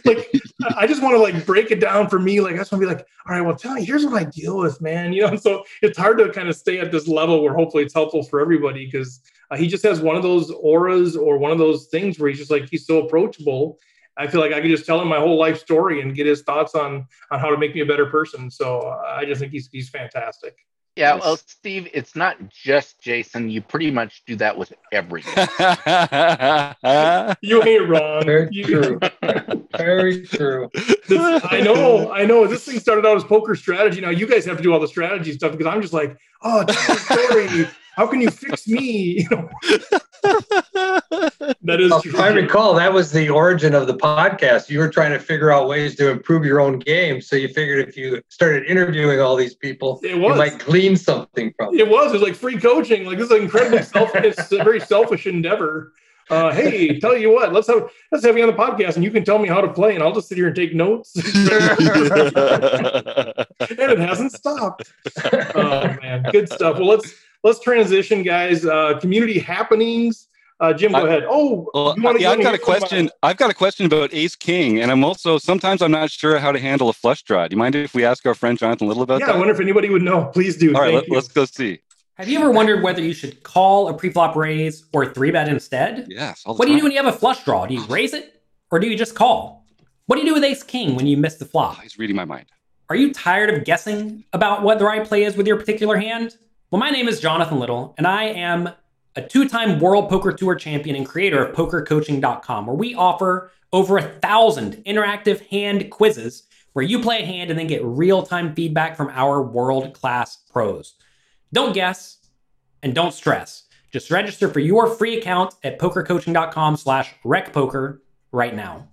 like, I just want to like break it down for me. Like, I just want to be like, all right, well, tell me, here's what I deal with, man. You know, so it's hard to kind of stay at this level where hopefully it's helpful for everybody because uh, he just has one of those auras or one of those things where he's just like, he's so approachable. I feel like I could just tell him my whole life story and get his thoughts on on how to make me a better person. So uh, I just think he's he's fantastic. Yeah, well, Steve, it's not just Jason. You pretty much do that with everything. you ain't wrong. Very you, true. Very true. This, I know. I know. This thing started out as poker strategy. Now you guys have to do all the strategy stuff because I'm just like, oh, tell the story. How can you fix me? You know. That is. Well, if I recall, that was the origin of the podcast. You were trying to figure out ways to improve your own game, so you figured if you started interviewing all these people, you might glean something from. It was. It was like free coaching. Like this is an incredibly self. It's a very selfish endeavor. Uh, hey, tell you what, let's have let's have you on the podcast, and you can tell me how to play, and I'll just sit here and take notes. and it hasn't stopped. Oh man, good stuff. Well, let's let's transition, guys. Uh, community happenings. Uh, Jim, go I, ahead. Oh, well, yeah, I've got a question. My... I've got a question about Ace King, and I'm also sometimes I'm not sure how to handle a flush draw. Do you mind if we ask our friend Jonathan Little about yeah, that? Yeah, I wonder if anybody would know. Please do. All right, let, us go see. Have you ever wondered whether you should call a preflop raise or three bet instead? Yes. what do you do when you have a flush draw? Do you raise it or do you just call? What do you do with Ace King when you miss the flop? Oh, he's reading my mind. Are you tired of guessing about what the right play is with your particular hand? Well, my name is Jonathan Little, and I am a two time World Poker Tour champion and creator of PokerCoaching.com, where we offer over a thousand interactive hand quizzes where you play a hand and then get real time feedback from our world class pros. Don't guess and don't stress. Just register for your free account at pokercoaching.com slash recpoker right now.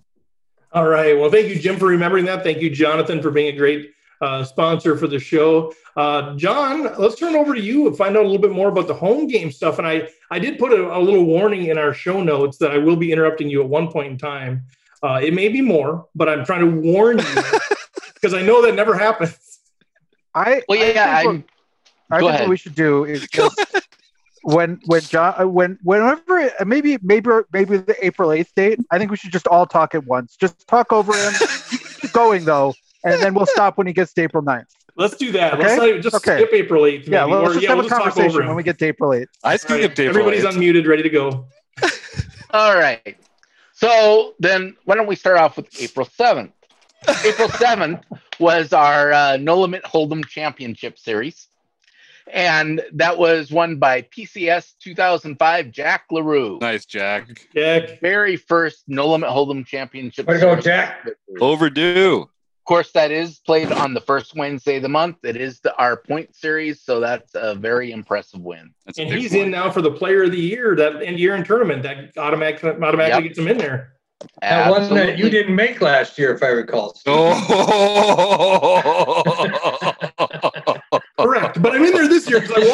All right. Well, thank you, Jim, for remembering that. Thank you, Jonathan, for being a great uh, sponsor for the show. Uh, John, let's turn over to you and find out a little bit more about the home game stuff. And I, I did put a, a little warning in our show notes that I will be interrupting you at one point in time. Uh, it may be more, but I'm trying to warn you because I know that never happens. I well, yeah, I think, what, I think what we should do is just when when John uh, when whenever maybe maybe maybe the April eighth date. I think we should just all talk at once. Just talk over him. Keep going though and then we'll stop when he gets to April 9th. Let's do that. Okay? Let's not, just okay. skip April 8th. Maybe. Yeah, well, let's or, just yeah, have we'll a conversation when we get to April 8th. I skipped right. April Everybody's 8th. unmuted, ready to go. All right. So then why don't we start off with April 7th? April 7th was our uh, No Limit Hold'em Championship Series. And that was won by PCS 2005 Jack LaRue. Nice, Jack. Jack. Very first No Limit Hold'em Championship. Way to go, Jack. Overdue course, that is played on the first Wednesday of the month. It is the, our point series, so that's a very impressive win. That's and he's in now for the Player of the Year, that end year in tournament that automatic, automatically yep. gets him in there. That one that you didn't make last year, if I recall. Oh. Correct, but I'm in there this year because I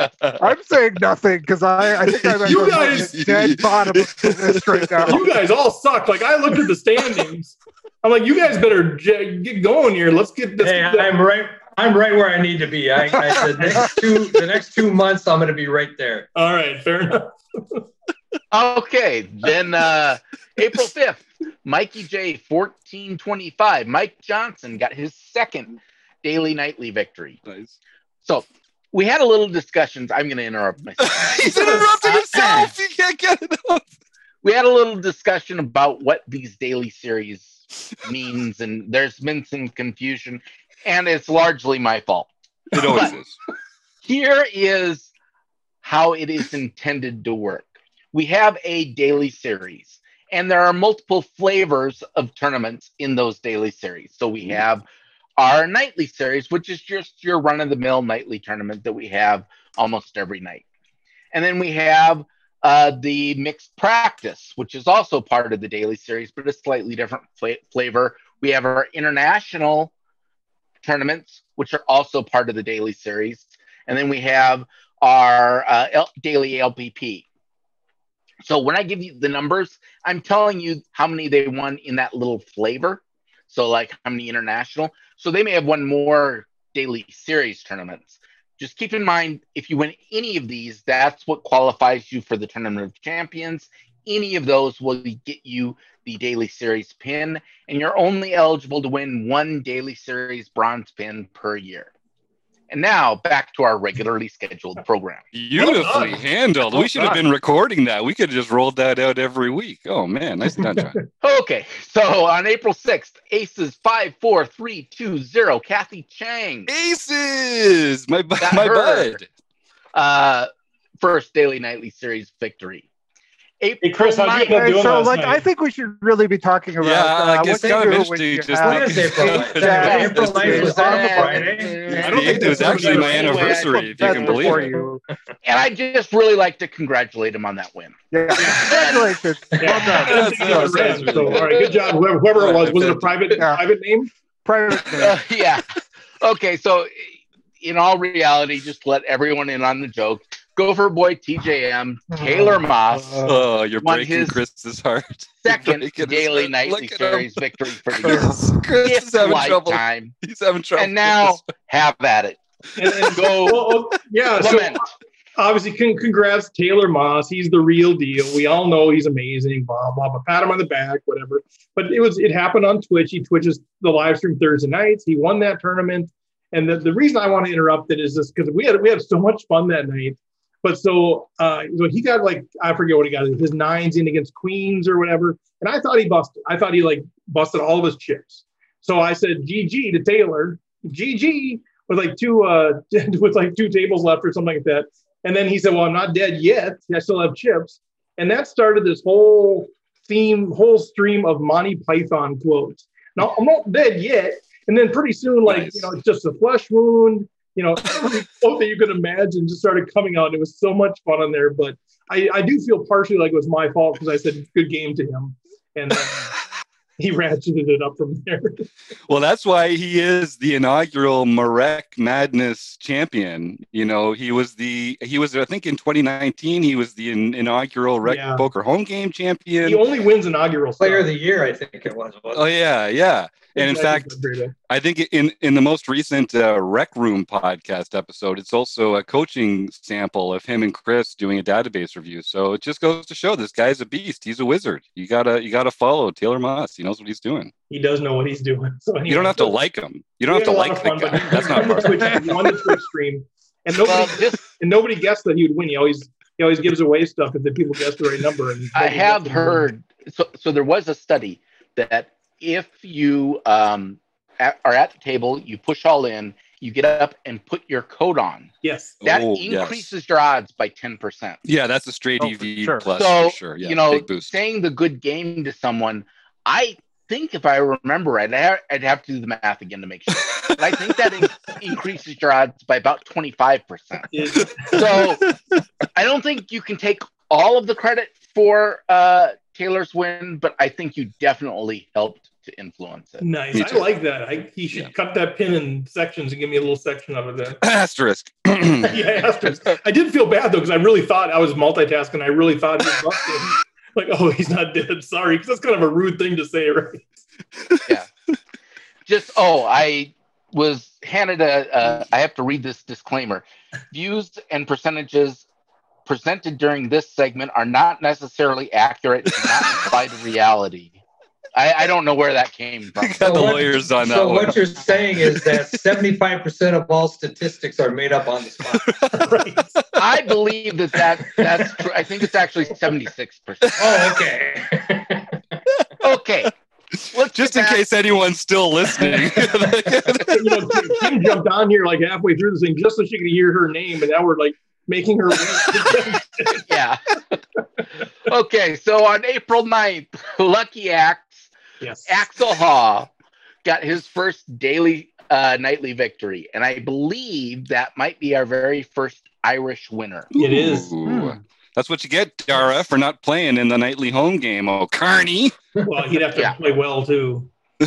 won. I'm saying nothing because I, I think I'm at You the guys- dead bottom of the list right now. You guys all suck. Like I looked at the standings. I'm like, you guys better j- get going here. Let's get this. Hey, I'm right. I'm right where I need to be. I, I the next two the next two months I'm going to be right there. all right, fair enough. Okay, then uh, April 5th, Mikey J, 1425. Mike Johnson got his second daily nightly victory. Nice. So we had a little discussions. I'm going to interrupt myself. He's interrupting himself. He can't get it up. we had a little discussion about what these daily series means, and there's been some confusion, and it's largely my fault. It always is. Here is how it is intended to work. We have a daily series, and there are multiple flavors of tournaments in those daily series. So we mm. have our nightly series, which is just your run of the mill nightly tournament that we have almost every night. And then we have uh, the mixed practice, which is also part of the daily series, but a slightly different fla- flavor. We have our international tournaments, which are also part of the daily series. And then we have our uh, L- daily LPP. So when I give you the numbers, I'm telling you how many they won in that little flavor. So, like how many international. So they may have won more daily series tournaments. Just keep in mind if you win any of these, that's what qualifies you for the Tournament of Champions. Any of those will get you the daily series pin, and you're only eligible to win one daily series bronze pin per year. And now back to our regularly scheduled program. Beautifully done. handled. Well we should have been recording that. We could have just rolled that out every week. Oh man, nice done, John. Okay, so on April 6th, Aces 54320, Kathy Chang, Aces, my Got my her. bud. uh, first daily nightly series victory. April Hey, Chris, how'd you end up doing so last like night? I think we should really be talking about Yeah, uh, like, what it's to kind of interesting you just have- What is April? April it's- 9th was on a it's- Friday. I don't think it was actually my anniversary, if you can believe it. you. and I just really like to congratulate him on that win. Yeah, congratulations. Well done. So, all right, good job, whoever, whoever it was. Was it a private Yeah. private name? Private Uh, yeah. Okay, so in all reality, just let everyone in on the joke. Gopher boy TJM, Taylor Moss, Uh, Oh, you're Won breaking his Chris's heart. second breaking his daily heart. nightly Look series victory for the year. Chris, Chris is having trouble. He's having trouble. And now, have at it. and, and Go well, well, yeah. So obviously, congrats, Taylor Moss. He's the real deal. We all know he's amazing. Blah blah blah. Pat him on the back, whatever. But it was it happened on Twitch. He twitches the live stream Thursday nights. He won that tournament. And the, the reason I want to interrupt it is just because we had we had so much fun that night. But so uh so he got like I forget what he got his nines in against queens or whatever. And I thought he busted. I thought he like busted all of his chips. So I said GG to Taylor. GG with like two uh with like two tables left or something like that. And then he said, Well, I'm not dead yet. I still have chips. And that started this whole theme, whole stream of Monty Python quotes. Now I'm not dead yet. And then pretty soon, like, Nice. you know, it's just a flesh wound, you know, quote that you could imagine just started coming out. It was so much fun on there. But I, I do feel partially like it was my fault because I said good game to him. And uh, he ratcheted it up from there. Well, that's why he is the inaugural Marek Madness champion. You know, he was the he was I think in 2019 he was the in, inaugural Rec Yeah. Poker home game champion. he only wins inaugural Player of the year, I think it was. oh yeah, yeah. And in Exactly. fact, I think in in the most recent uh, Rec Room podcast episode, it's also a coaching sample of him and Chris doing a database review. So it just goes to show this guy's a beast. He's a wizard. You gotta you gotta follow Taylor Moss. He knows what he's doing. he does know what he's doing. So You don't have to like him. You don't have to had a lot like of the guy. but he- That's not won part. the Twitch- he won the Twitch stream, and nobody Well, this and nobody guessed that he would win. He always he always gives away stuff if the people guess the right number. And I have guessed the right heard so so there was a study that if you um at, are at the table, you push all in, you get up and put your coat on. Yes. That Oh, yes. increases your odds by 10%. Yeah, that's a straight Oh, EV for sure. plus so, for sure. Yeah, you know, big boost. saying the good game to someone, I think if I remember right, I'd have, I'd have to do the math again to make sure. But I think that in- increases your odds by about 25%. It- So I don't think you can take all of the credit for uh, Taylor's win, but I think you definitely helped to influence it. Nice. I like that. I, he should yeah. cut that pin in sections and give me a little section of it then. Asterisk. yeah, asterisk. I did feel bad though because I really thought I was multitasking. I really thought he was busted. Like, oh, he's not dead. Sorry, because that's kind of a rude thing to say, right? yeah. Just oh, I was handed a. Uh, I have to read this disclaimer. Views and percentages presented during this segment are not necessarily accurate and not to reality. I, I, don't know where that came from. Got so the what, lawyers on that. So one. what you're saying is that 75% of all statistics are made up on the spot. right. I believe that, that that's true. I think it's actually 76%. Oh, okay. okay. Let's Just in case anyone's still listening. you know, Kim jumped on here like halfway through the thing just so she could hear her name, and now we're like making her. yeah. okay, so on April 9th, Lucky Axe, yes. Axel Haw got his first daily uh, nightly victory, and I believe that might be our very first Irish winner. It is. Hmm. That's what you get, Dara, for not playing in the nightly home game. Oh, Carney. Well, he'd have to yeah. play well too. yeah,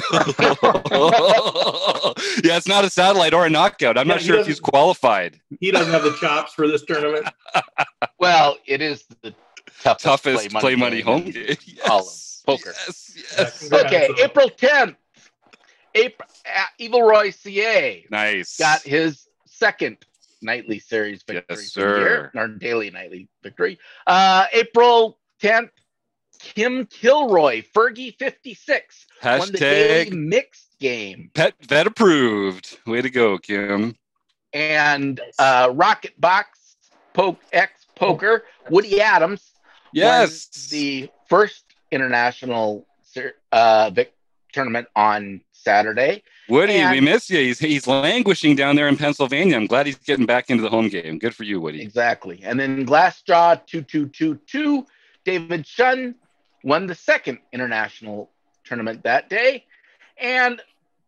it's not a satellite or a knockout. I'm yeah, not sure if he's qualified. He doesn't have the chops for this tournament. well, it is the toughest, toughest play, play money, home game. Yes. Poker. Yes, yes. Okay, April 10th. April, uh, Evil Roy CA. Nice. Got his second nightly series victory yes, sir. our daily nightly victory. Uh, April 10th, Kim Kilroy, Fergie 56, Hashtag won the daily mixed game. Pet vet approved. Way to go, Kim. And uh, Rocket Box Poke X Poker, Woody Adams. Yes. the first international uh, vic- tournament on Saturday. Woody, and, we miss you. He's he's languishing down there in Pennsylvania. I'm glad he's getting back into the home game. Good for you, Woody. Exactly. And then Glassjaw two two two two. David Shun won the second international tournament that day, and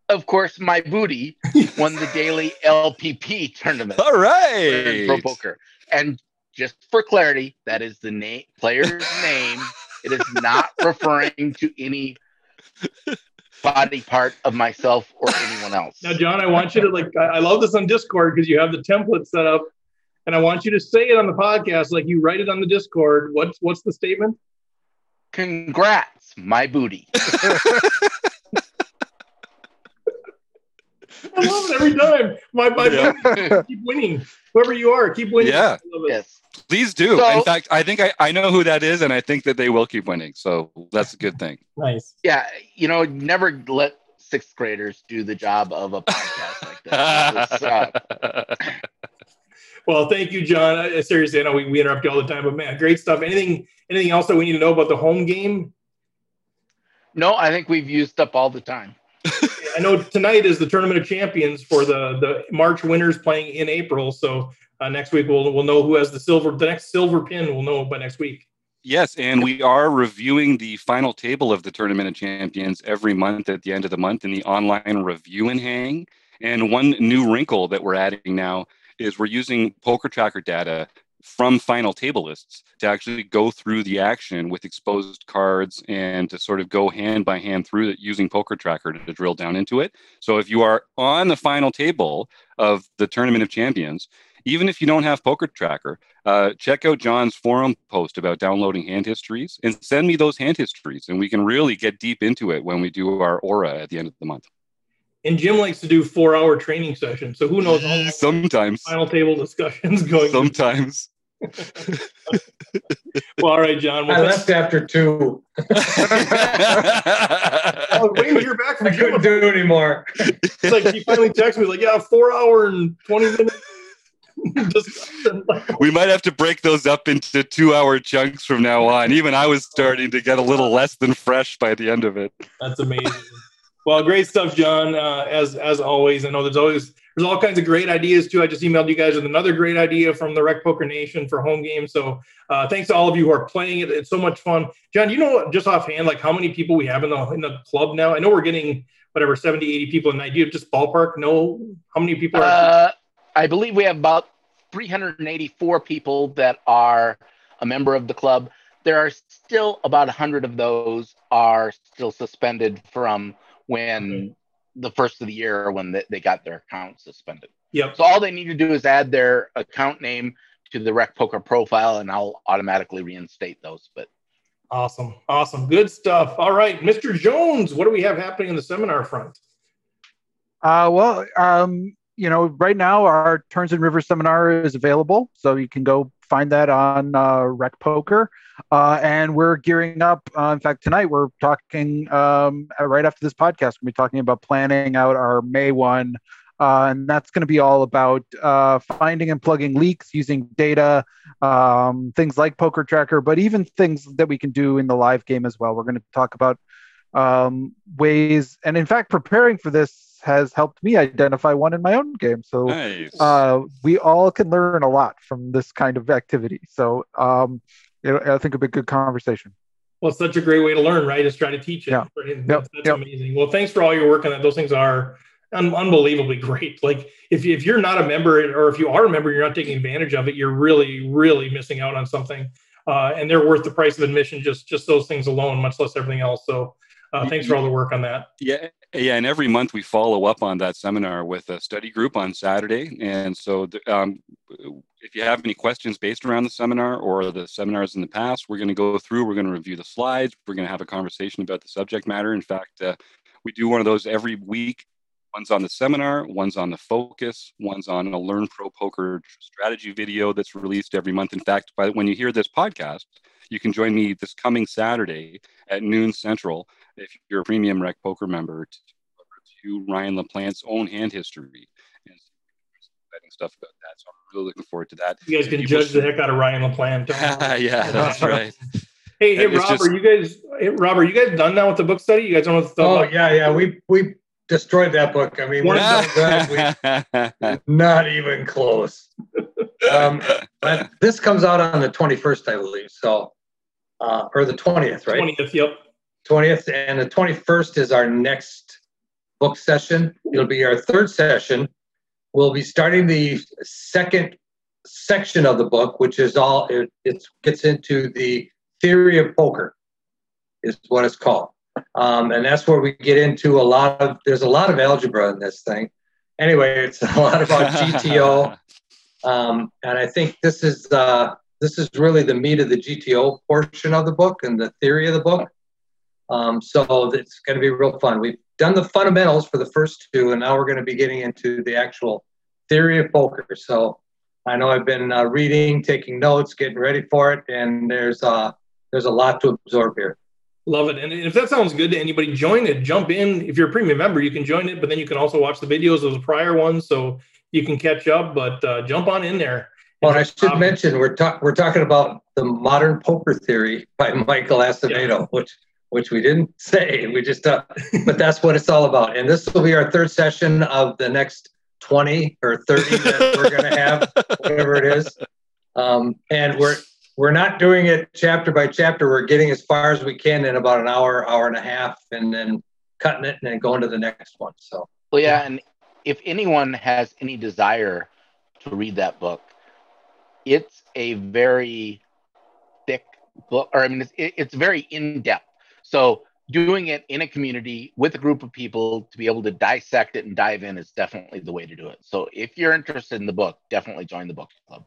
of course, my booty won the daily LPP tournament. All right, pro poker. And just for clarity, that is the name player's name. It is not referring to any body part of myself or anyone else. Now, John, I want you to like, I love this on Discord because you have the template set up and I want you to say it on the podcast like you write it on the Discord. What's what's the statement? Congrats, my booty. I love it every time. My my yeah. keep winning. Whoever you are, keep winning. Yeah. Yes. Please do. So, in fact, I think I, I know who that is, and I think that they will keep winning. So that's a good thing. Nice. Yeah, you know, never let sixth graders do the job of a podcast like this. uh... well, thank you, John. I, seriously, I know we, we interrupt you all the time, but man, great stuff. Anything anything else that we need to know about the home game? No, I think we've used up all the time. I know tonight is the tournament of champions for the the March winners playing in April. So uh, next week we'll we'll know who has the silver. The next silver pin we'll know by next week. Yes, and we are reviewing the final table of the Tournament of Champions every month at the end of the month in the online review and hang. And one new wrinkle that we're adding now is we're using Poker Tracker data from final table lists to actually go through the action with exposed cards and to sort of go hand by hand through it using Poker Tracker to, to drill down into it. So if you are on the final table of the Tournament of Champions, even if you don't have Poker Tracker, uh, check out John's forum post about downloading hand histories and send me those hand histories, and we can really get deep into it when we do our aura at the end of the month. And Jim likes to do four-hour training sessions, so who knows? Sometimes final table discussions going. Sometimes. well, all right, John. Well, I left after two. oh, wait to hear back from I couldn't do it anymore. It's like he finally texted me, like, "Yeah, four hour and twenty minutes." we might have to break those up into two hour chunks from now on. Even I was starting to get a little less than fresh by the end of it. That's amazing. Well, great stuff, John. Uh, as as always, I know there's always there's all kinds of great ideas too. I just emailed you guys with another great idea from the Rec Poker Nation for home games. So uh, thanks to all of you who are playing it. It's so much fun. John, you know just offhand like how many people we have in the in the club now? I know we're getting whatever 70, 80 people a night. Do you just ballpark know how many people are? Uh, I believe we have about 384 people that are a member of the club. There are still about 100 of those are still suspended from when the first of the year when they, they got their account suspended. Yep. So all they need to do is add their account name to the Rec Poker profile, and I'll automatically reinstate those. But awesome, awesome, good stuff. All right, Mr. Jones, what do we have happening in the seminar front? Uh, well, um, you know, right now our Turns and Rivers seminar is available, so you can go find that on uh, Rec Poker. Uh, and we're gearing up. Uh, in fact, tonight we're talking um, right after this podcast. We'll be talking about planning out our May one, uh, and that's going to be all about uh, finding and plugging leaks using data, um, things like Poker Tracker, but even things that we can do in the live game as well. We're going to talk about um, ways, and in fact, preparing for this has helped me identify one in my own game. So nice. uh, we all can learn a lot from this kind of activity. So um, it, I think it'll be a good conversation. Well, it's such a great way to learn, right? Is try to teach it. Yeah. Right? That's, that's yep. amazing. Well, thanks for all your work on that. Those things are un- unbelievably great. Like if, if you're not a member or if you are a member, you're not taking advantage of it, you're really, really missing out on something. Uh, and they're worth the price of admission, just, just those things alone, much less everything else. So uh, thanks for all the work on that. Yeah, yeah, and every month we follow up on that seminar with a study group on Saturday. And so, um, if you have any questions based around the seminar or the seminars in the past, we're going to go through. We're going to review the slides. We're going to have a conversation about the subject matter. In fact, uh, we do one of those every week. One's on the seminar, one's on the focus, one's on a Learn Pro Poker strategy video that's released every month. In fact, by when you hear this podcast, you can join me this coming Saturday at noon Central if you're a premium rec poker member to, to Ryan LaPlante's own hand history and exciting stuff about that. So I'm really looking forward to that. You guys can judge the heck out of Ryan LaPlante. yeah, that's right. hey, hey, Rob, just... are you guys? Hey, Rob, are you guys done now with the book study? You guys don't know what the Oh yeah, yeah. We we destroyed that book. I mean, we're we, not even close. Um, this comes out on the 21st, I believe. So, uh, or the 20th, right? 20th, yep. 20th, and the 21st is our next book session. It'll be our third session. We'll be starting the second section of the book, which is all it, it gets into the theory of poker, is what it's called. Um, and that's where we get into a lot of there's a lot of algebra in this thing. Anyway, it's a lot about GTO, um, and I think this is uh, this is really the meat of the GTO portion of the book and the theory of the book. Um, so it's going to be real fun. We've done the fundamentals for the first two, and now we're going to be getting into the actual theory of poker. So I know I've been uh, reading, taking notes, getting ready for it, and there's uh, there's a lot to absorb here. Love it. And if that sounds good to anybody, join it. Jump in. If you're a premium member, you can join it, but then you can also watch the videos of the prior ones, so you can catch up. But uh, jump on in there. Well, I should um, mention we're talking we're talking about the modern poker theory by Michael Acevedo, yeah. which which we didn't say. We just, uh, but that's what it's all about. And this will be our third session of the next 20 or 30 that we're going to have, whatever it is. Um, and we're, we're not doing it chapter by chapter. We're getting as far as we can in about an hour, hour and a half, and then cutting it and then going to the next one. So, well, yeah. And if anyone has any desire to read that book, it's a very thick book, or I mean, it's, it's very in depth so doing it in a community with a group of people to be able to dissect it and dive in is definitely the way to do it. So if you're interested in the book, definitely join the book club.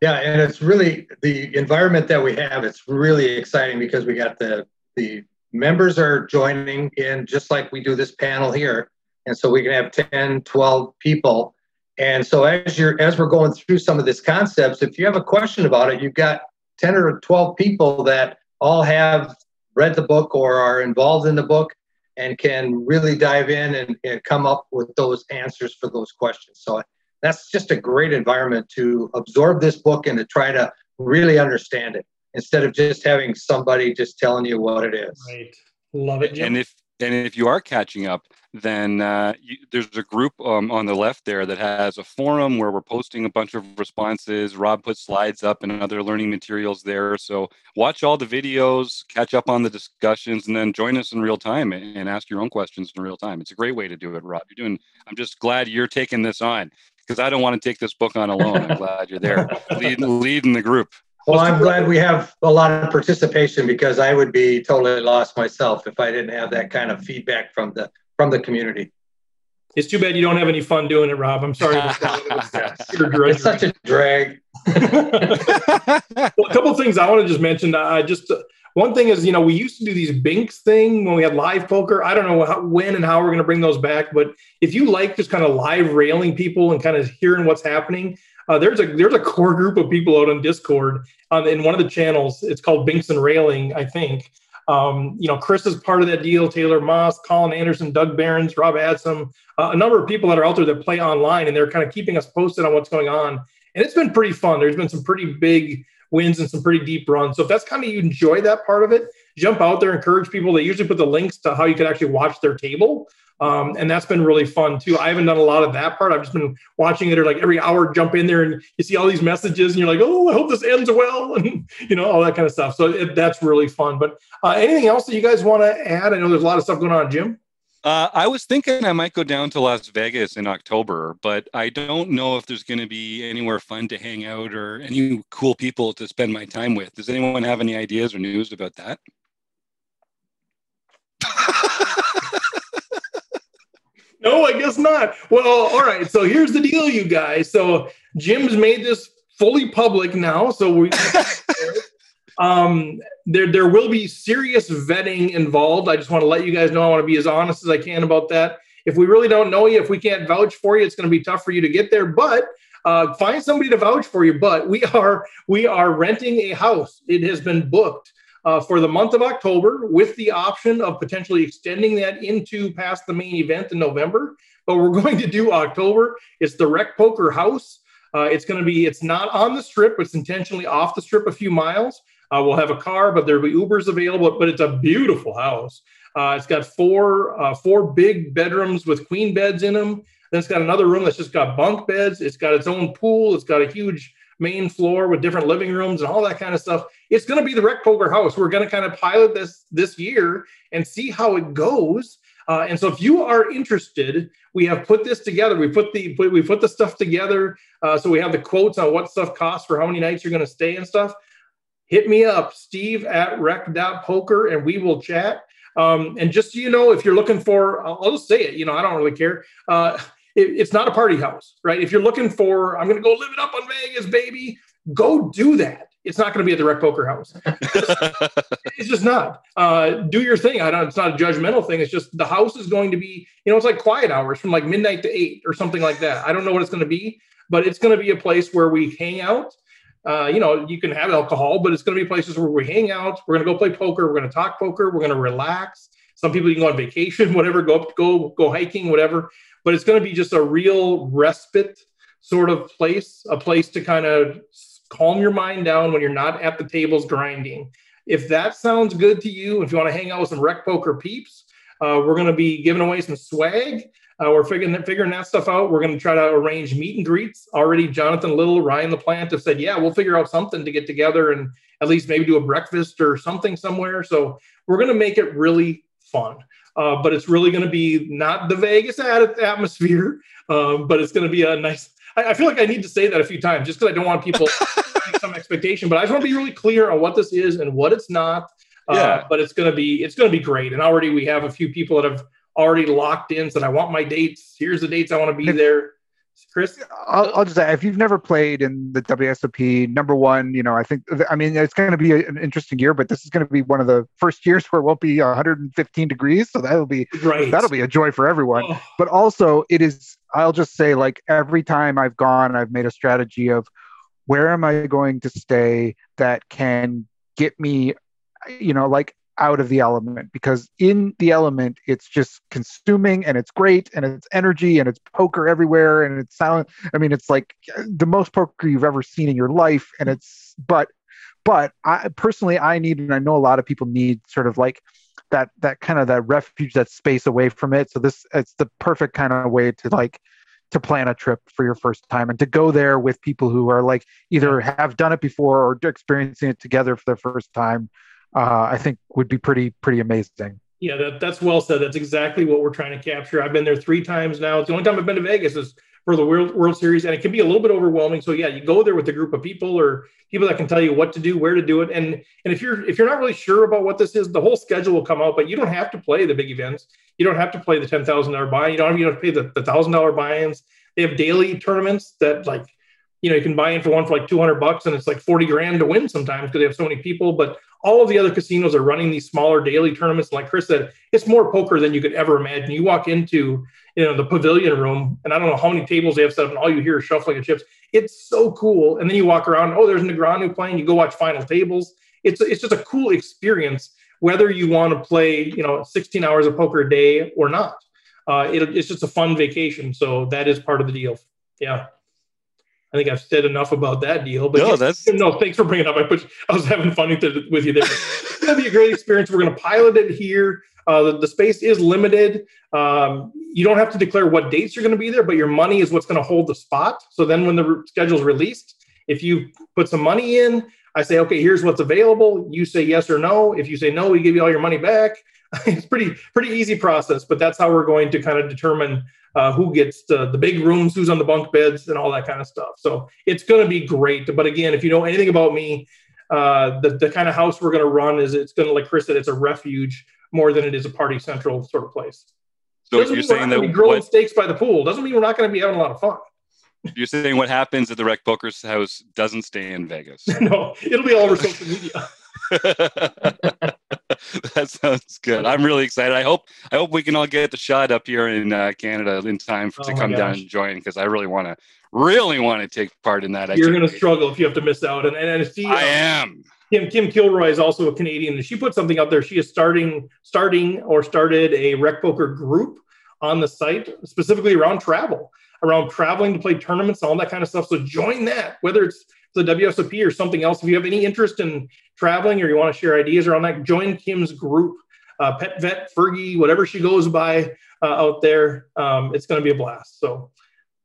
Yeah, and it's really the environment that we have. It's really exciting because we got the the members are joining in just like we do this panel here. And so we can have 10, 12 people. And so as you're as we're going through some of these concepts, if you have a question about it, you've got 10 or 12 people that all have read the book or are involved in the book and can really dive in and, and come up with those answers for those questions. So that's just a great environment to absorb this book and to try to really understand it instead of just having somebody just telling you what it is. Right. Love it. Jim. And if and if you are catching up, then uh, you, there's a group um, on the left there that has a forum where we're posting a bunch of responses. Rob puts slides up and other learning materials there. So watch all the videos, catch up on the discussions, and then join us in real time and, and ask your own questions in real time. It's a great way to do it, Rob. You're doing. I'm just glad you're taking this on because I don't want to take this book on alone. I'm glad you're there, leading leading the group. Well, I'm glad we have a lot of participation because I would be totally lost myself if I didn't have that kind of feedback from the from the community. It's too bad you don't have any fun doing it, Rob. I'm sorry. it's such a drag. well, a couple of things I want to just mention. Uh, just uh, one thing is, you know, we used to do these Binks thing when we had live poker. I don't know how, when and how we're going to bring those back, but if you like just kind of live railing people and kind of hearing what's happening, uh, there's a there's a core group of people out on Discord on in one of the channels. It's called Binks and Railing, I think. Um, you know, Chris is part of that deal. Taylor Moss, Colin Anderson, Doug Behrens, Rob Adsom, uh, a number of people that are out there that play online, and they're kind of keeping us posted on what's going on. And it's been pretty fun. There's been some pretty big wins and some pretty deep runs. So if that's kind of you enjoy that part of it, jump out there, encourage people. They usually put the links to how you can actually watch their table. Um, and that's been really fun too. I haven't done a lot of that part. I've just been watching it or like every hour jump in there and you see all these messages and you're like, oh, I hope this ends well and you know all that kind of stuff. So it, that's really fun. But uh, anything else that you guys want to add? I know there's a lot of stuff going on, Jim. Uh, I was thinking I might go down to Las Vegas in October, but I don't know if there's going to be anywhere fun to hang out or any cool people to spend my time with. Does anyone have any ideas or news about that? No, I guess not. Well, all right. So here's the deal, you guys. So Jim's made this fully public now. So we um there there will be serious vetting involved. I just want to let you guys know I want to be as honest as I can about that. If we really don't know you, if we can't vouch for you, it's going to be tough for you to get there. But uh, find somebody to vouch for you. But we are we are renting a house. It has been booked uh, for the month of October with the option of potentially extending that into past the main event in November. But we're going to do October. It's the Rec Poker House. Uh, it's going to be, it's not on the strip, it's intentionally off the strip a few miles. Uh, we'll have a car, but there'll be Ubers available, but it's a beautiful house. Uh, it's got four uh, four big bedrooms with queen beds in them. Then it's got another room that's just got bunk beds. It's got its own pool. It's got a huge main floor with different living rooms and all that kind of stuff. It's going to be the Rec Poker House. We're going to kind of pilot this this year and see how it goes. Uh, and so, if you are interested, we have put this together. We put the we put the stuff together. Uh, so we have the quotes on what stuff costs for how many nights you're going to stay and stuff. Hit me up, Steve at rec.poker, and we will chat. Um, and just so you know, if you're looking for, I'll, I'll just say it. You know, I don't really care. Uh, it, it's not a party house, right? If you're looking for, I'm going to go live it up on Vegas, baby, go do that. It's not going to be at the Rec Poker House. it's just not. Uh, do your thing. I don't. It's not a judgmental thing. It's just the house is going to be. You know, it's like quiet hours from like midnight to eight or something like that. I don't know what it's going to be, but it's going to be a place where we hang out. Uh, you know, you can have alcohol, but it's going to be places where we hang out. We're going to go play poker. We're going to talk poker. We're going to relax. Some people you can go on vacation, whatever, go up, go go hiking, whatever but it's going to be just a real respite sort of place, a place to kind of calm your mind down when you're not at the tables grinding. If that sounds good to you, if you want to hang out with some rec poker peeps, uh, we're going to be giving away some swag. Uh, we're figuring that, figuring that stuff out. We're going to try to arrange meet and greets. Already, Jonathan Little, Ryan LaPlante have said, yeah, we'll figure out something to get together and at least maybe do a breakfast or something somewhere. So we're going to make it really fun. Uh, but it's really going to be not the Vegas atmosphere, um, but it's going to be a nice. I, I, feel like I need to say that a few times just because I don't want people some expectation, but I just want to be really clear on what this is and what it's not. Uh, yeah. But it's going to be it's going to be great, and already we have a few people that have already locked in. Said I want my dates. Here's the dates I want to be there. Chris? I'll, I'll, just say, if you've never played in the WSOP, number one, you know, I think, I mean, it's going to be an interesting year, but this is going to be one of the first years where it won't be 115 degrees. So that'll be, right. that'll be a joy for everyone. Oh. But also, it is, I'll just say, like, every time I've gone, I've made a strategy of where am I going to stay that can get me, you know, like out of the element because in the element it's just consuming and it's great and it's energy and it's poker everywhere and it's sound i mean it's like uh, the most poker you've ever seen in your life and it's but but i personally i need and i know a lot of people need sort of like that that kind of that refuge that space away from it. So this it's the perfect kind of way to like to plan a trip for your first time and to go there with people who are like either have done it before or experiencing it together for the first time uh, I think would be pretty pretty amazing. Yeah, that, that's well said. That's exactly what we're trying to capture. I've been there three times now. It's the only time I've been to Vegas is for the World World Series, and it can be a little bit overwhelming. So yeah, you go there with a group of people or people that can tell you what to do, where to do it, and and if you're if you're not really sure about what this is, the whole schedule will come out. But you don't have to play the big events. You don't have to play the ten thousand dollar buy. You don't you don't have to pay the thousand dollar buy-ins. They have daily tournaments that like you know you can buy in for one for like 200 bucks and it's like 40 grand to win sometimes because they have so many people but all of the other casinos are running these smaller daily tournaments. Like chris said it's more poker than you could ever imagine. You walk into you know the pavilion room and i don't know how many tables they have set up and all you hear is shuffling of chips. It's so cool. And then you walk around oh there's negreanu playing. You go watch final tables. It's it's just a cool experience whether you want to play you know 16 hours of poker a day or not. Uh, it, it's just a fun vacation. So that is part of the deal. Yeah I think I've said enough about that deal. But no, that's no. Thanks for bringing it up. I put I was having fun with you there. it's gonna be a great experience. We're gonna pilot it here. Uh, the, the, space is limited. Um, you don't have to declare what dates you're going to be there, but your money is what's going to hold the spot. So then, when the schedule is released, if you put some money in, I say, okay, here's what's available. You say yes or no. If you say no, we give you all your money back. it's pretty pretty easy process, but that's how we're going to kind of determine uh, who gets the, the big rooms, who's on the bunk beds, and all that kind of stuff. So it's going to be great. But again, if you know anything about me, uh, the, the kind of house we're going to run is it's going to, like Chris said, it's a refuge more than it is a party central sort of place. So Doesn't you're saying that grilling what, steaks by the pool doesn't mean we're not going to be having a lot of fun. You're saying what happens at the Rec Poker's house doesn't stay in Vegas. no, it'll be all over social media. that sounds good. I'm really excited. I hope I hope we can all get the shot up here in uh, Canada in time for, oh to come gosh. down and join because I really want to really want to take part in that. You're going to struggle if you have to miss out. And and, and see, I am. Kim Kim Kilroy is also a Canadian, and she put something out there. She is starting starting or started a rec poker group on the site specifically around travel, around traveling to play tournaments, all that kind of stuff. So join that, whether it's the WSOP or something else. If you have any interest in traveling or you want to share ideas around that, join Kim's group, uh, Pet Vet Fergie, whatever she goes by uh, out there. Um, it's going to be a blast. So,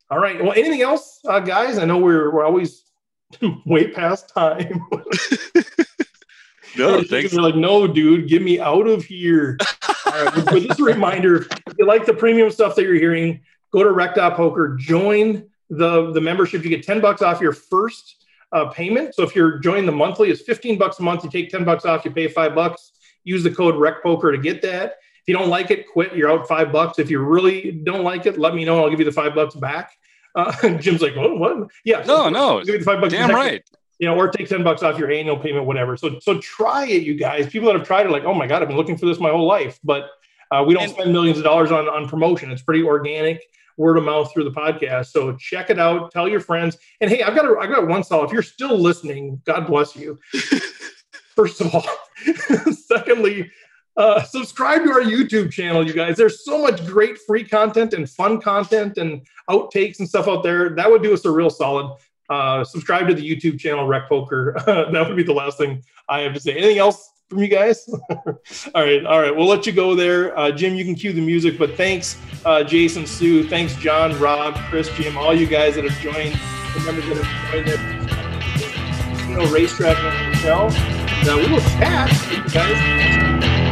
all right. Well, anything else, uh, guys? I know we're we're always way past time. no, thanks. We're like, no, dude, get me out of here. all right. But just a reminder: if you like the premium stuff that you're hearing, go to Rec.Poker, join the the membership. You get ten bucks off your first uh, payment. So if you're joining the monthly, it's 15 bucks a month. You take 10 bucks off, you pay five bucks. Use the code RecPoker to get that. If you don't like it, quit. You're out five bucks. If you really don't like it, let me know. I'll give you the five bucks back. Uh, Jim's like, what? What? Yeah. No, no. Give you the five bucks. Damn right. You know, or take 10 bucks off your annual payment, whatever. So, so try it, you guys. People that have tried it, like, oh my God, I've been looking for this my whole life. But uh, we don't and, spend millions of dollars on, on promotion. It's pretty organic word of mouth through the podcast. So check it out, tell your friends. And hey, I've got a, I've got one solid. If you're still listening, God bless you. First of all, secondly, uh, subscribe to our YouTube channel, you guys. There's so much great free content and fun content and outtakes and stuff out there. That would do us a real solid. Uh, subscribe to the YouTube channel, Rec Poker. that would be the last thing I have to say. Anything else from you guys? all right, all right. We'll let you go there. Uh, Jim, you can cue the music, but thanks, uh, Jason, Su. Thanks, John, Rob, Chris, Jim, all you guys that have joined, the members that have joined the you know, racetrack and hotel. Uh, we will chat, you guys.